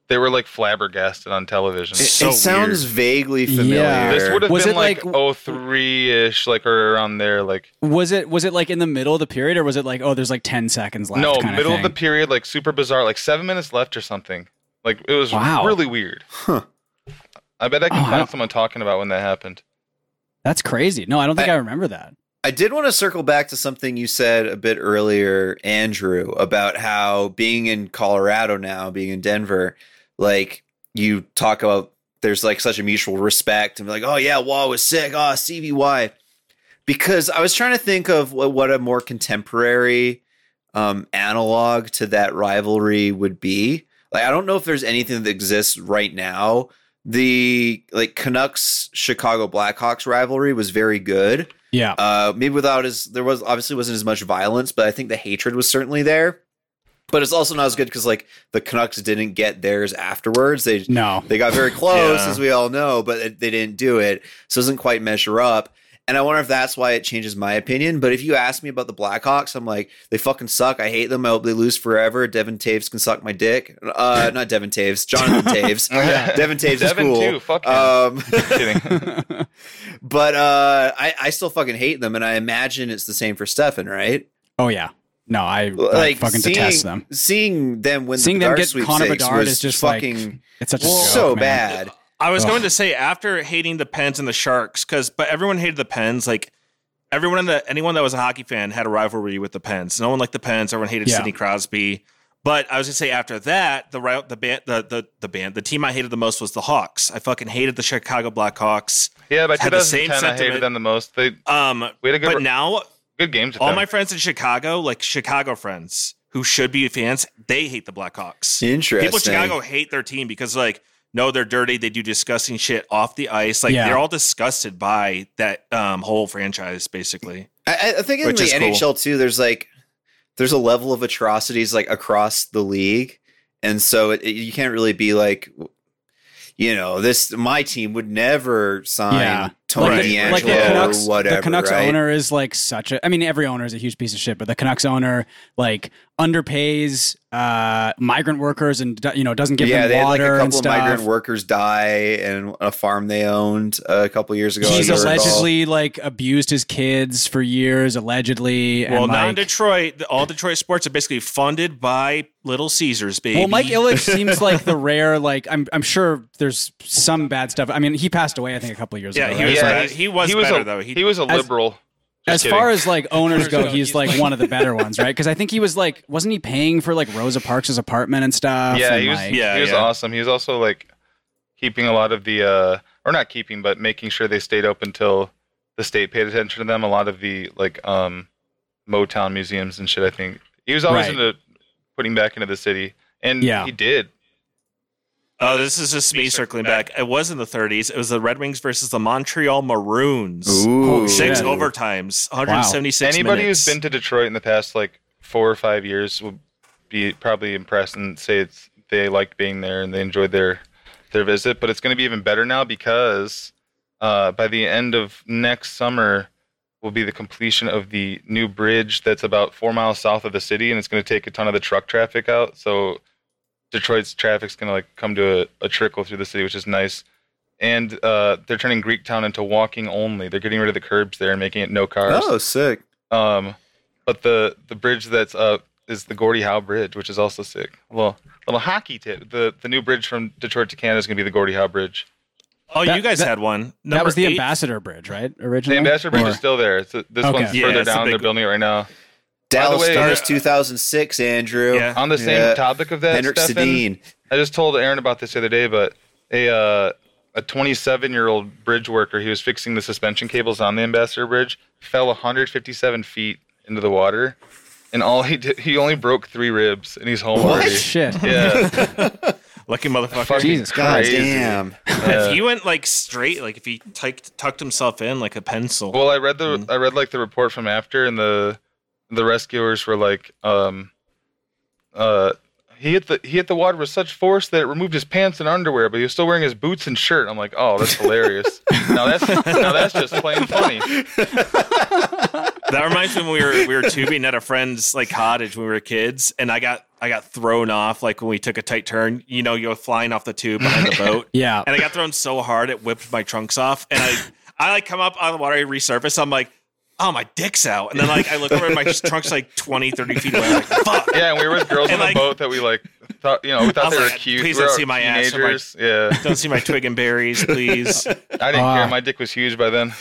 they were like flabbergasted on television. It, so it sounds weird. vaguely familiar. Yeah. this would have Was been it like, like- oh three ish, like or around there, like Was it was it like in the middle of the period, or was it like oh, there's like ten seconds left? no, kind middle of, of the period, like super bizarre, like seven minutes left or something. Like it was Wow. really weird. Huh. I bet I can Oh, find don't- someone talking about when that happened. That's crazy. No, I don't think I, remember that. I did want to circle back to something you said a bit earlier, Andrew, about how being in Colorado now, being in Denver, like you talk about there's like such a mutual respect and like, oh yeah, Wall was sick. Oh, CVY. Because I was trying to think of what, what a more contemporary um, analog to that rivalry would be. Like, I don't know if there's anything that exists right now. The like Canucks Chicago Blackhawks rivalry was very good. Yeah. Uh, maybe without as there was obviously wasn't as much violence, but I think the hatred was certainly there. But it's also not as good because like the Canucks didn't get theirs afterwards. They no. they got very close, Yeah. as we all know, but it, they didn't do it, so it doesn't quite measure up. And I wonder if that's why it changes my opinion. But if you ask me about the Blackhawks, I'm like, they fucking suck. I hate them. I hope they lose forever. Devon Toews can suck my dick. Uh, not Devon Toews, Jonathan [laughs] Toews. Devon Toews Devin is cool. too, fuck him. Um, [laughs] Kidding. [laughs] but uh, I, I still fucking hate them, and I imagine it's the same for Stefan, right? oh yeah. No, I, I Like fucking seeing, detest them. Seeing them win Seeing the them get Connor Bedard is just fucking like it's such a so man. bad. I was Ugh. going to say after hating the Pens and the Sharks, because but everyone hated the Pens. Like everyone in the anyone that was a hockey fan had a rivalry with the Pens. No one liked the Pens. Everyone hated Yeah. Sidney Crosby. But I was gonna say after that, the ri- the band the, the the band the team I hated the most was the Hawks. I fucking hated the Chicago Blackhawks. yeah, but Had the same 2010, I hated them the most. They Um, we had a good but now good games. All them. my friends in Chicago, like Chicago friends who should be fans, they hate the Blackhawks. Interesting. People in Chicago hate their team because like no, they're dirty. They do disgusting shit off the ice. Like Yeah. they're all disgusted by that um, whole franchise, basically. I, I think in the is cool. NHL too, there's like there's a level of atrocities like across the league, and so it, it- you can't really be like, you know, this my team would never sign Yeah. Tony Like the- DeAngelo like the Canucks, or whatever. the Canucks right? owner is like such a. I mean, every owner is a huge piece of shit, but the Canucks owner like underpays uh, migrant workers and you know doesn't give yeah, them they had like water a and couple of stuff. migrant workers die in a farm they owned a couple years ago. He's as I recall. allegedly like abused his kids for years, allegedly. well, and, now in like, Detroit, all Detroit sports are basically funded by Little Caesars, baby. Well, Mike Ilitch [laughs] seems like the rare. Like I'm, I'm sure there's some bad stuff. I mean, he passed away, I think, a couple of years Yeah, ago. he right? was yeah, bad. He was he was better, a, though. He, He- was a liberal. as Just far as like owners [laughs] go, he's like one of the better ones, right? Because I think he was like, wasn't he paying for like Rosa Parks' apartment and stuff? yeah, and, he was. like- Yeah, he was yeah. awesome. He was also like keeping a lot of the, uh or not keeping, but making sure they stayed open till the state paid attention to them. A lot of the like um, Motown museums and shit. I think he was always Right. into putting back into the city, and Yeah. he did. Oh, this is just me circling back. It was in the 30s. It was the Red Wings versus the Montreal Maroons. Ooh. Six shit. overtimes, 176 Anybody minutes. who's been to Detroit in the past like four or five years will be probably impressed and say it's they liked being there and they enjoyed their their visit. But it's going to be even better now because uh, by the end of next summer will be the completion of the new bridge that's about four miles south of the city, and it's going to take a ton of the truck traffic out. So Detroit's traffic's going to like come to a, a trickle through the city, which is nice. And uh, they're turning Greektown into walking only. They're getting rid of the curbs there and making it no cars. Oh, sick. Um, but the the bridge that's up is the Gordie Howe Bridge, which is also sick. Little little hockey tip. The the new bridge from Detroit to Canada is gonna be the Gordie Howe Bridge. oh, That- you guys that- had one. that was the eight- Ambassador Bridge, right? Originally, the Ambassador Bridge Or- is still there. It's this Okay. one's Yeah, further down. They're building it right now. Dallas way- Stars uh, 2006, Andrew. Yeah. On the same Yeah. topic of that, Henrik Stefan, Sedin. I just told Aaron about this the other day, but a uh, a 27 year old bridge worker, he was fixing the suspension cables on the Ambassador Bridge, fell 157 feet into the water, and all he did, he only broke three ribs, and he's home already. Shit. Yeah, [laughs] Lucky motherfucker. Jesus God crazy. damn. If he went like straight, like if he tucked, tucked himself in like a pencil. Well, I read the I read like the report from after, and the the rescuers were like, um, uh, he hit the he hit the water with such force that it removed his pants and underwear, but he was still wearing his boots and shirt. I'm like, oh, that's hilarious. [laughs] now that's now that's just plain funny. That reminds me when we were we were tubing at a friend's like cottage when we were kids, and I got I got thrown off like when we took a tight turn. You know, you're flying off the tube behind the boat. [laughs] Yeah. and I got thrown so hard it whipped my trunks off, and I I like come up out of the water, I resurface, I'm like. Oh, my dick's out. And then, like, I look over and my [laughs] trunk's like 20, 30 feet away. I'm like, fuck. Yeah, and we were with girls And, on like- the boat that we like thought you know we thought was they were cute. please we don't see my ass. Like- yeah, Don't see my twig and berries, please. [laughs] I didn't Ah. care. My dick was huge by then.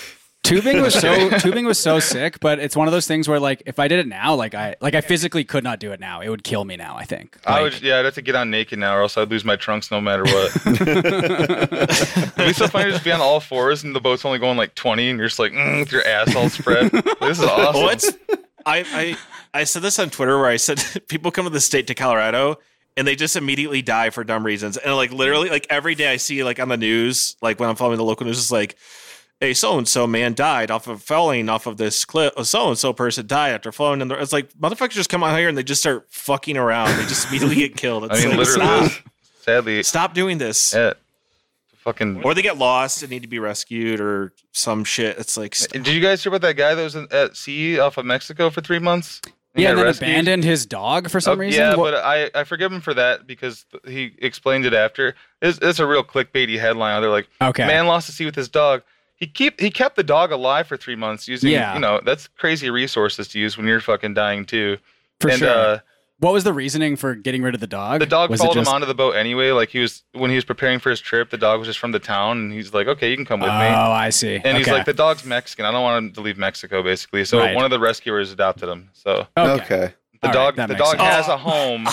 Tubing was so [laughs] tubing was so sick, but it's one of those things where like if I did it now, like I like I physically could not do it now. It would kill me now. I think. I would, yeah, I'd have to get on naked now, or else I'd lose my trunks no matter what. [laughs] It'd be so funny to just be on all fours and the boat's only going like 20, and you're just like, mm, with your ass all spread. This is awesome. Well, it's I, I I said this on Twitter where I said [laughs] people come to the state to Colorado and they just immediately die for dumb reasons. And like literally, like every day I see like on the news, like when I'm following the local news, it's like, hey, so and so man died off of falling off of this cliff. A so and so person died after falling. And it's like motherfuckers just come out here and they just start fucking around. They just immediately get [laughs] killed. It's I mean, like, literally, stop, sadly, stop doing this. yeah, fucking. Or they get lost and need to be rescued or some shit. It's like stop. Did you guys hear about that guy that was in, at sea off of Mexico for three months? He yeah, and then rescued? abandoned his dog for some Oh, reason. Yeah, What- but I, I forgive him for that because he explained it after. It's, it's a real clickbaity headline. They're like, Okay. man lost to sea with his dog. He keep he kept the dog alive for three months using Yeah. you know that's crazy resources to use when you're fucking dying too. for and sure. uh, what was the reasoning for getting rid of the dog? the dog was followed just- him onto the boat anyway. Like he was when he was preparing for his trip, the dog was just from the town, and he's like, okay, you can come with Oh, me. Oh, I see. And he's like, the dog's Mexican. I don't want him to leave Mexico, basically. So Right. one of the rescuers adopted him. So okay. Okay. The All right, dog, that the dog sense. has a home,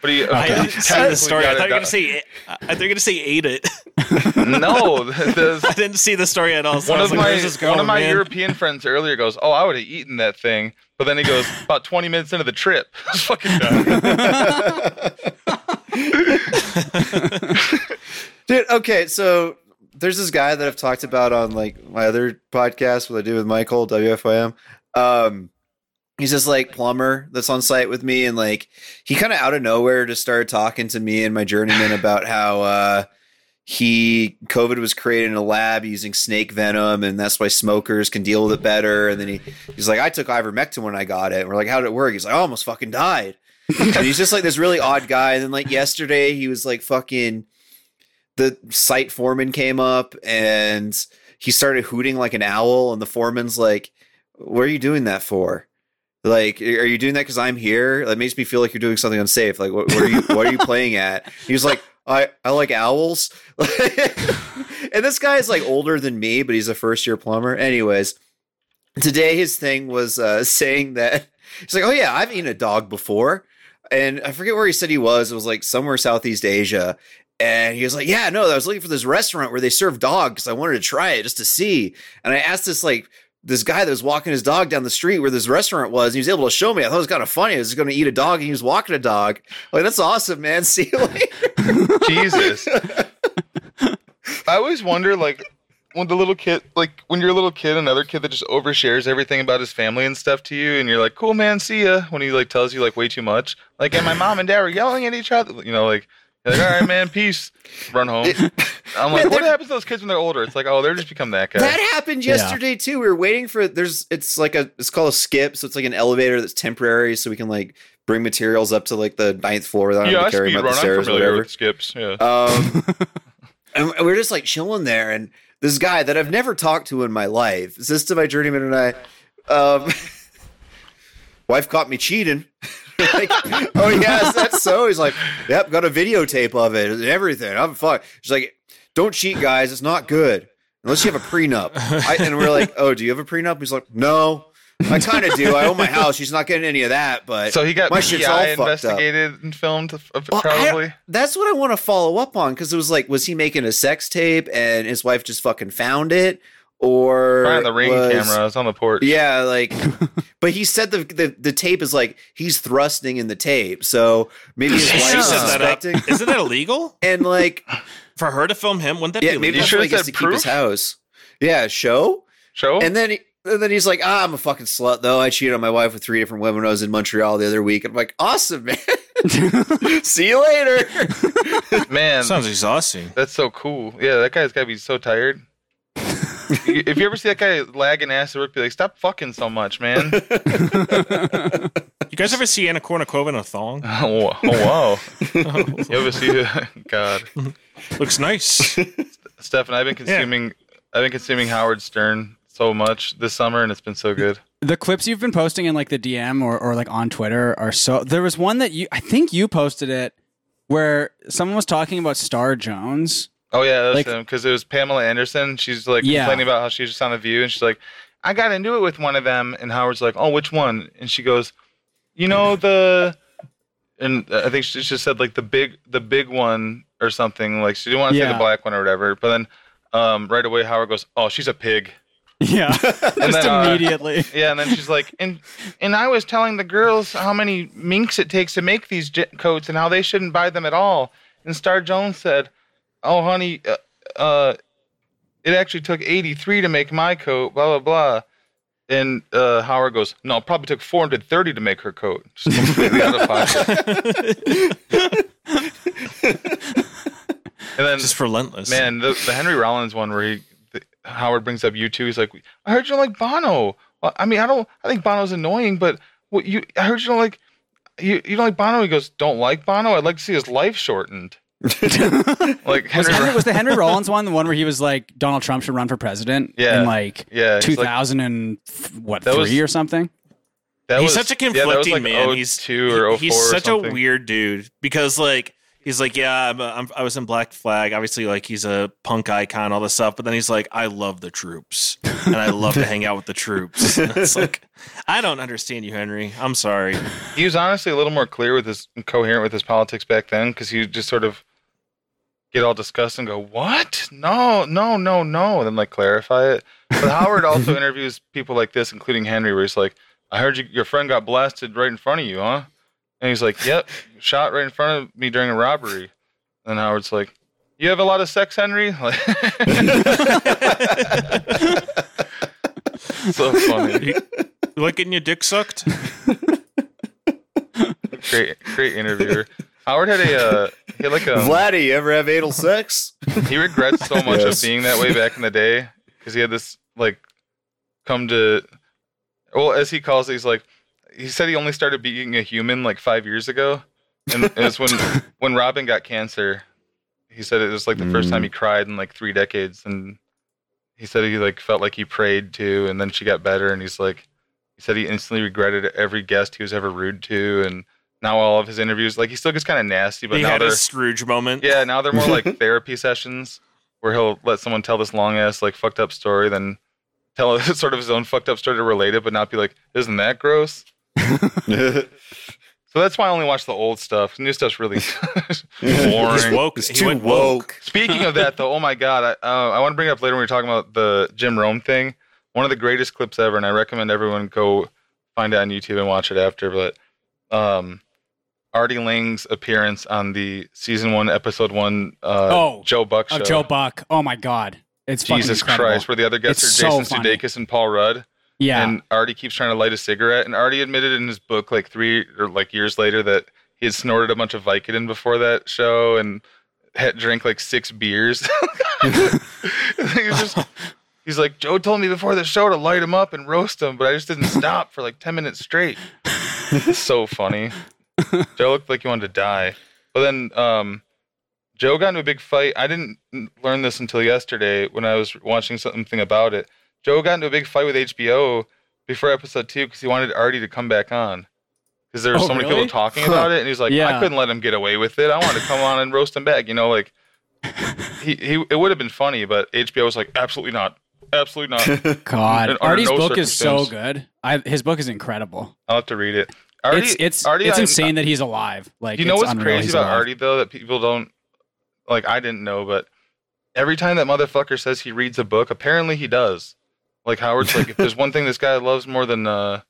but he. [laughs] I he didn't see the story. I got thought you were gonna say. I thought you were gonna say ate it. [laughs] no. the- [laughs] I didn't see the story at all. So one of like, my "Where's this one of my man?" European friends earlier goes, "Oh, I would have eaten that thing," but then he goes, "About twenty minutes into the trip, I fucking done." Dude, okay, so there's this guy that I've talked about on like my other podcast, what I do with Michael, WFIM. Um he's this like plumber that's on site with me, and like he kind of out of nowhere just started talking to me and my journeyman [laughs] about how uh he COVID was created in a lab using snake venom, and that's why smokers can deal with it better. And then he he's like, I took ivermectin when I got it. And we're like, how did it work? He's like, I almost fucking died. [laughs] and he's just like this really odd guy. And then like yesterday, he was like fucking the site foreman came up and he started hooting like an owl and the foreman's like what are you doing that for like are you doing that because i'm here? That makes me feel like you're doing something unsafe. Like what, what are you what are you [laughs] playing at? He was like i i like owls. [laughs] And this guy is like older than me but he's a first year plumber. Anyways today his thing was uh saying that [laughs] he's like oh yeah i've eaten a dog before. And i forget where he said he was. It was like somewhere southeast asia. And he was like, "Yeah, no, I was looking for this restaurant where they serve dogs. Because I wanted to try it just to see." And I asked this like this guy that was walking his dog down the street where this restaurant was, and he was able to show me. I thought it was kind of funny. I was going to eat a dog, and he was walking a dog. Like that's awesome, man. [laughs] See you later. Jesus. [laughs] I always wonder, like, when the little kid, like, when you're a little kid, another kid that just overshares everything about his family and stuff to you, and you're like, "Cool, man, see ya." When he like tells you like way too much, like, and my mom and dad were yelling at each other, you know, like, like, all right, man, peace, run home. [laughs] I'm like, Man, what happens to those kids when they're older? It's like, oh, they're just become that guy. That happened yesterday too. We were waiting for there's it's like a it's called a skip, so it's like an elevator that's temporary, so we can like bring materials up to like the ninth floor without yeah, I having to carry them up run. the I'm stairs or familiar whatever. with skips. Yeah. Um, [laughs] and we we're just like chilling there, and this guy that I've never talked to in my life, assisted my journeyman and I, um, [laughs] wife caught me cheating. [laughs] like, oh yes, that's so. He's like, yep, got a videotape of it and everything. I'm fuck. She's like, don't cheat, guys. It's not good unless you have a prenup. I, and we're like, oh, do you have a prenup? He's like, no. I kind of do. I own my house. She's not getting any of that, but so he got my shit's all PI fucked up. investigated and filmed, uh, Well, I- probably. that's what I want to follow up on because it was like, was he making a sex tape and his wife just fucking found it, or Probably the ring was- camera. It's on the porch. Yeah, like, [laughs] but he said the, the the tape is like he's thrusting in the tape, so maybe his She wife is set that up. suspecting, Isn't that illegal [laughs] and like, for her to film him? Wouldn't that yeah, be maybe illegal? that's sure why he it gets said to keep his house. Yeah, show. Show. And then he, and then he's like, ah, I'm a fucking slut though. I cheated on my wife with three different women when I was in Montreal the other week. I'm like, awesome, man. [laughs] See you later. Man, Sounds exhausting. That's so cool. Yeah, that guy's gotta be so tired. [laughs] if you ever see that guy lagging ass at work, be like, "Stop fucking so much, man." [laughs] You guys ever see Anna Kournikova in a thong? [laughs] oh, oh, wow. you ever see? God, Looks nice. Stefan, I've been consuming, I've been consuming Howard Stern so much this summer, and it's been so good. The clips you've been posting in like the DM or, or like on Twitter are so. There was one that you, I think you posted it, where someone was talking about Star Jones. Oh yeah, that's Like- him because it was Pamela Anderson. She's like Yeah. complaining about how she's just on the View, and she's like, "I got into it with one of them," and Howard's like, "Oh, which one?" And she goes, "You know the," and I think she just said like the big, the big one or something. Like she didn't want to say the black one or whatever. But then, um, right away Howard goes, "Oh, she's a pig." Yeah, [laughs] just then, uh, immediately. Yeah, and then she's like, and and I was telling the girls how many minks it takes to make these j- coats and how they shouldn't buy them at all. And Star Jones said, "Oh, honey, uh, uh it actually took 83 to make my coat." Blah blah blah. And uh, Howard goes, "No, it probably took 430 to make her coat." [laughs] Just completely out of pocket. and then Just relentless. Man, the, the Henry Rollins one where he the, Howard brings up U2. He's like, I heard you don't like Bono. Well, I mean, I don't. I think Bono's annoying, but what you? I heard you don't like. You, you don't like Bono? He goes, don't like Bono. I'd like to see his life shortened. [laughs] like Was, Henry, Henry, was the Henry [laughs] Rollins one the one where he was like Donald Trump should run for president? Yeah. in like yeah, he's like- 2000 and what That three was- or something. that he's was- such a yeah, that was conflicting like man. Oh he's 02 or 04 he's or such a weird dude because like he's like yeah I'm, I'm, I was in Black Flag. Obviously, like he's a punk icon, all this stuff. But then he's like I love the troops and I love to hang out with the troops. [laughs] And it's like I don't understand you, Henry. I'm sorry. He was honestly a little more clear with his coherent with his politics back then because he just sort of get all disgusted and go, "What? No, no, no, no," and then like clarify it. But Howard also [laughs] interviews people like this, including Henry, where he's like, "I heard you, your friend got blasted right in front of you, huh?" And he's like, "Yep, shot right in front of me during a robbery." And Howard's like, "You have a lot of sex, Henry?" [laughs] Like, so funny. You like getting your dick sucked? [laughs] Great, great interviewer. Howard had a uh, he had like a Vladdy, you ever have anal sex? [laughs] he regrets so much Yes. of being that way back in the day because he had this like come to well as he calls it he's like he said he only started being a human like five years ago. And it was when [laughs] when robin got cancer he said it was like the first time he mm. cried in like three decades. And he said he like felt like he prayed too and then she got better. And he's like he said he instantly regretted every guest he was ever rude to. And now all of his interviews like he still gets kind of nasty but he now had they're a Scrooge moment. yeah, now they're more like [laughs] therapy sessions where he'll let someone tell this long ass like fucked up story, then tell [laughs] sort of his own fucked up story to relate it, but not be like, "Isn't that gross?" [laughs] So that's why I only watch the old stuff. New stuff's really He's boring. woke. It's he too went woke. woke. Speaking of that, though, oh my god, I, uh, I want to bring it up later when we're talking about the Jim Rome thing. one of the greatest clips ever, and I recommend everyone go find it on YouTube and watch it after. But um, Artie Lange's appearance on the season one, episode one, uh, Oh, Joe Buck show. Joe Buck. Oh my God. It's Jesus. Christ, where the other guests It's are Jason funny. Sudeikis and Paul Rudd. Yeah. And Artie keeps trying to light a cigarette, and Artie admitted in his book like three or like years later that he had snorted a bunch of Vicodin before that show and had drank like six beers. [laughs] he's just he's like Joe told me before the show to light him up and roast him, but I just didn't stop for like ten minutes straight. [laughs] It's so funny. [laughs] Joe looked like he wanted to die. But then um, Joe got into a big fight. I didn't learn this until yesterday when I was watching something about it. Joe got into a big fight with HBO before episode two because he wanted Artie to come back on. Because there were Oh, so many really? people talking about it, and he's like, Yeah. I couldn't let him get away with it. I wanted to come on and roast him back. You know, like he, he it would have been funny, but HBO was like, absolutely not, absolutely not. [laughs] God. Artie's no book is so good. I, his book is incredible. I'll have to read it. Artie, it's it's Artie, it's I- insane that he's alive. Like you know what's crazy about alive. Artie though that people don't like? I didn't know, but every time that motherfucker says he reads a book, apparently he does. Like Howard's like, if there's [laughs] one thing this guy loves more than uh,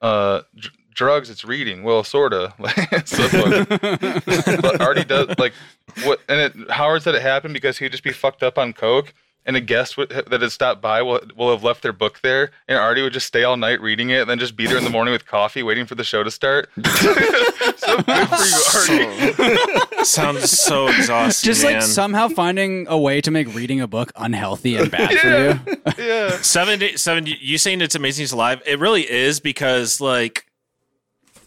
uh, dr- drugs, it's reading. Well, sorta. [laughs] so, but, but Artie does like what? And it, Howard said it happened because he'd just be fucked up on coke. And a guest would, that had stopped by will, will have left their book there, and Artie would just stay all night reading it, and then just be there in the morning with coffee, waiting for the show to start. [laughs] so good for you, Artie. Sounds so exhausting. Just like man. somehow finding a way to make reading a book unhealthy and bad for you. yeah. [laughs] seven day, seven. You saying it's amazing he's alive? It really is because like,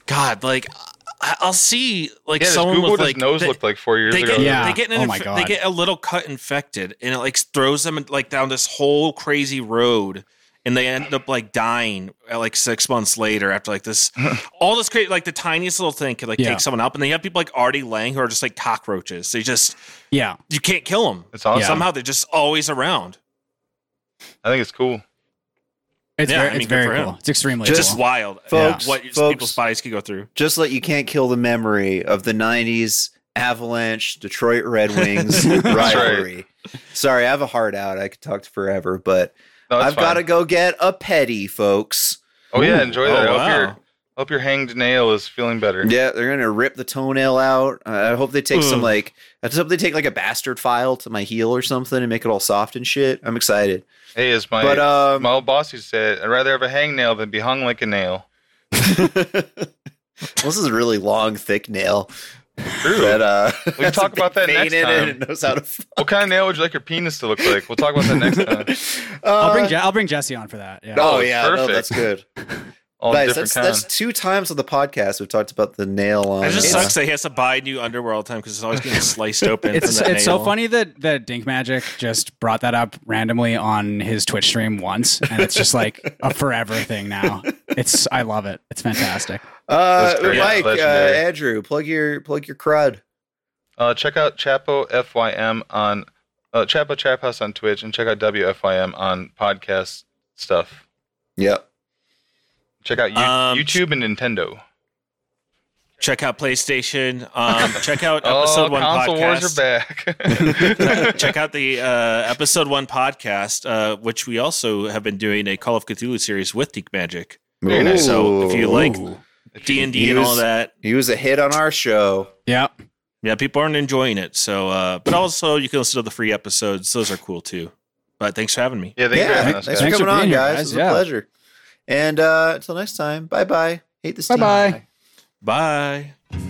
God, like I- I'll see like Yeah, someone Google with like his nose they, looked like four years they ago. Yeah. they get an Oh my inf- God. they get a little cut infected and it like throws them like down this whole crazy road. And they end up like dying uh, like six months later after like this, [laughs] all this crazy, like the tiniest little thing could like Yeah. take someone up. And then you have people like Artie Lange who are just like cockroaches. They just, Yeah. you can't kill them. It's awesome. Somehow they're just always around. I think it's cool. It's Yeah, very, I mean, it's very for him. cool. It's extremely Just cool. wild. Folks, what folks. people's bodies could go through. Just like you can't kill the memory of the '90s Avalanche, Detroit Red Wings [laughs] rivalry. Sorry, I have a heart out. I could talk forever, but No, I've got to go get a petty, folks. Oh yeah, enjoy that. Oh, I hope your hope your hanged nail is feeling better. Yeah, they're gonna rip the toenail out. Uh, I hope they take some like. I just hope they take like a bastard file to my heel or something and make it all soft and shit. I'm excited. Hey, as my But um, my old boss used to say, I'd rather have a hangnail than be hung like a nail. [laughs] this is a really long, thick nail. True. That uh, We can [laughs] talk about that next in it time. and it knows how to. [laughs] Fuck. what kind of nail would you like your penis to look like? We'll talk about that next time. I'll bring Uh, Je- I'll bring Jesse on for that. Yeah. Oh Oh, yeah, no, that's good. All Nice. different That's kinds. that's two times on the podcast we've talked about the nail on. It just uh, sucks that he has to buy new underwear all the time because it's always getting [laughs] sliced open. It's from that it's so funny that that Dink Magic just brought that up randomly on his Twitch stream once, and it's just like a forever thing now. It's I love it. It's fantastic. Uh, That's great. Mike, uh, Andrew, plug your plug your crud. Uh, check out Chapo FYM on uh, Chapo Trap House on Twitch and check out WFYM on podcast stuff. Yep. Check out you- Um, YouTube and Nintendo. Check out PlayStation. Um, [laughs] check out Oh, episode one console podcast. wars are back. [laughs] check out [laughs] the uh, episode one podcast, uh, which we also have been doing a Call of Cthulhu series with Dink Magic. Very nice. So if you like D and D and all that, He was a hit on our show. Yeah, yeah, people aren't enjoying it. So, uh, but also you can listen to the free episodes; those are cool too. But thanks for having me. yeah, thank you for yeah, having thanks, us, thanks guys. for Thanks for coming on, being here, guys. guys. It was Yeah. a pleasure. And uh, until next time, bye bye. Hate this. Bye team. bye. Bye.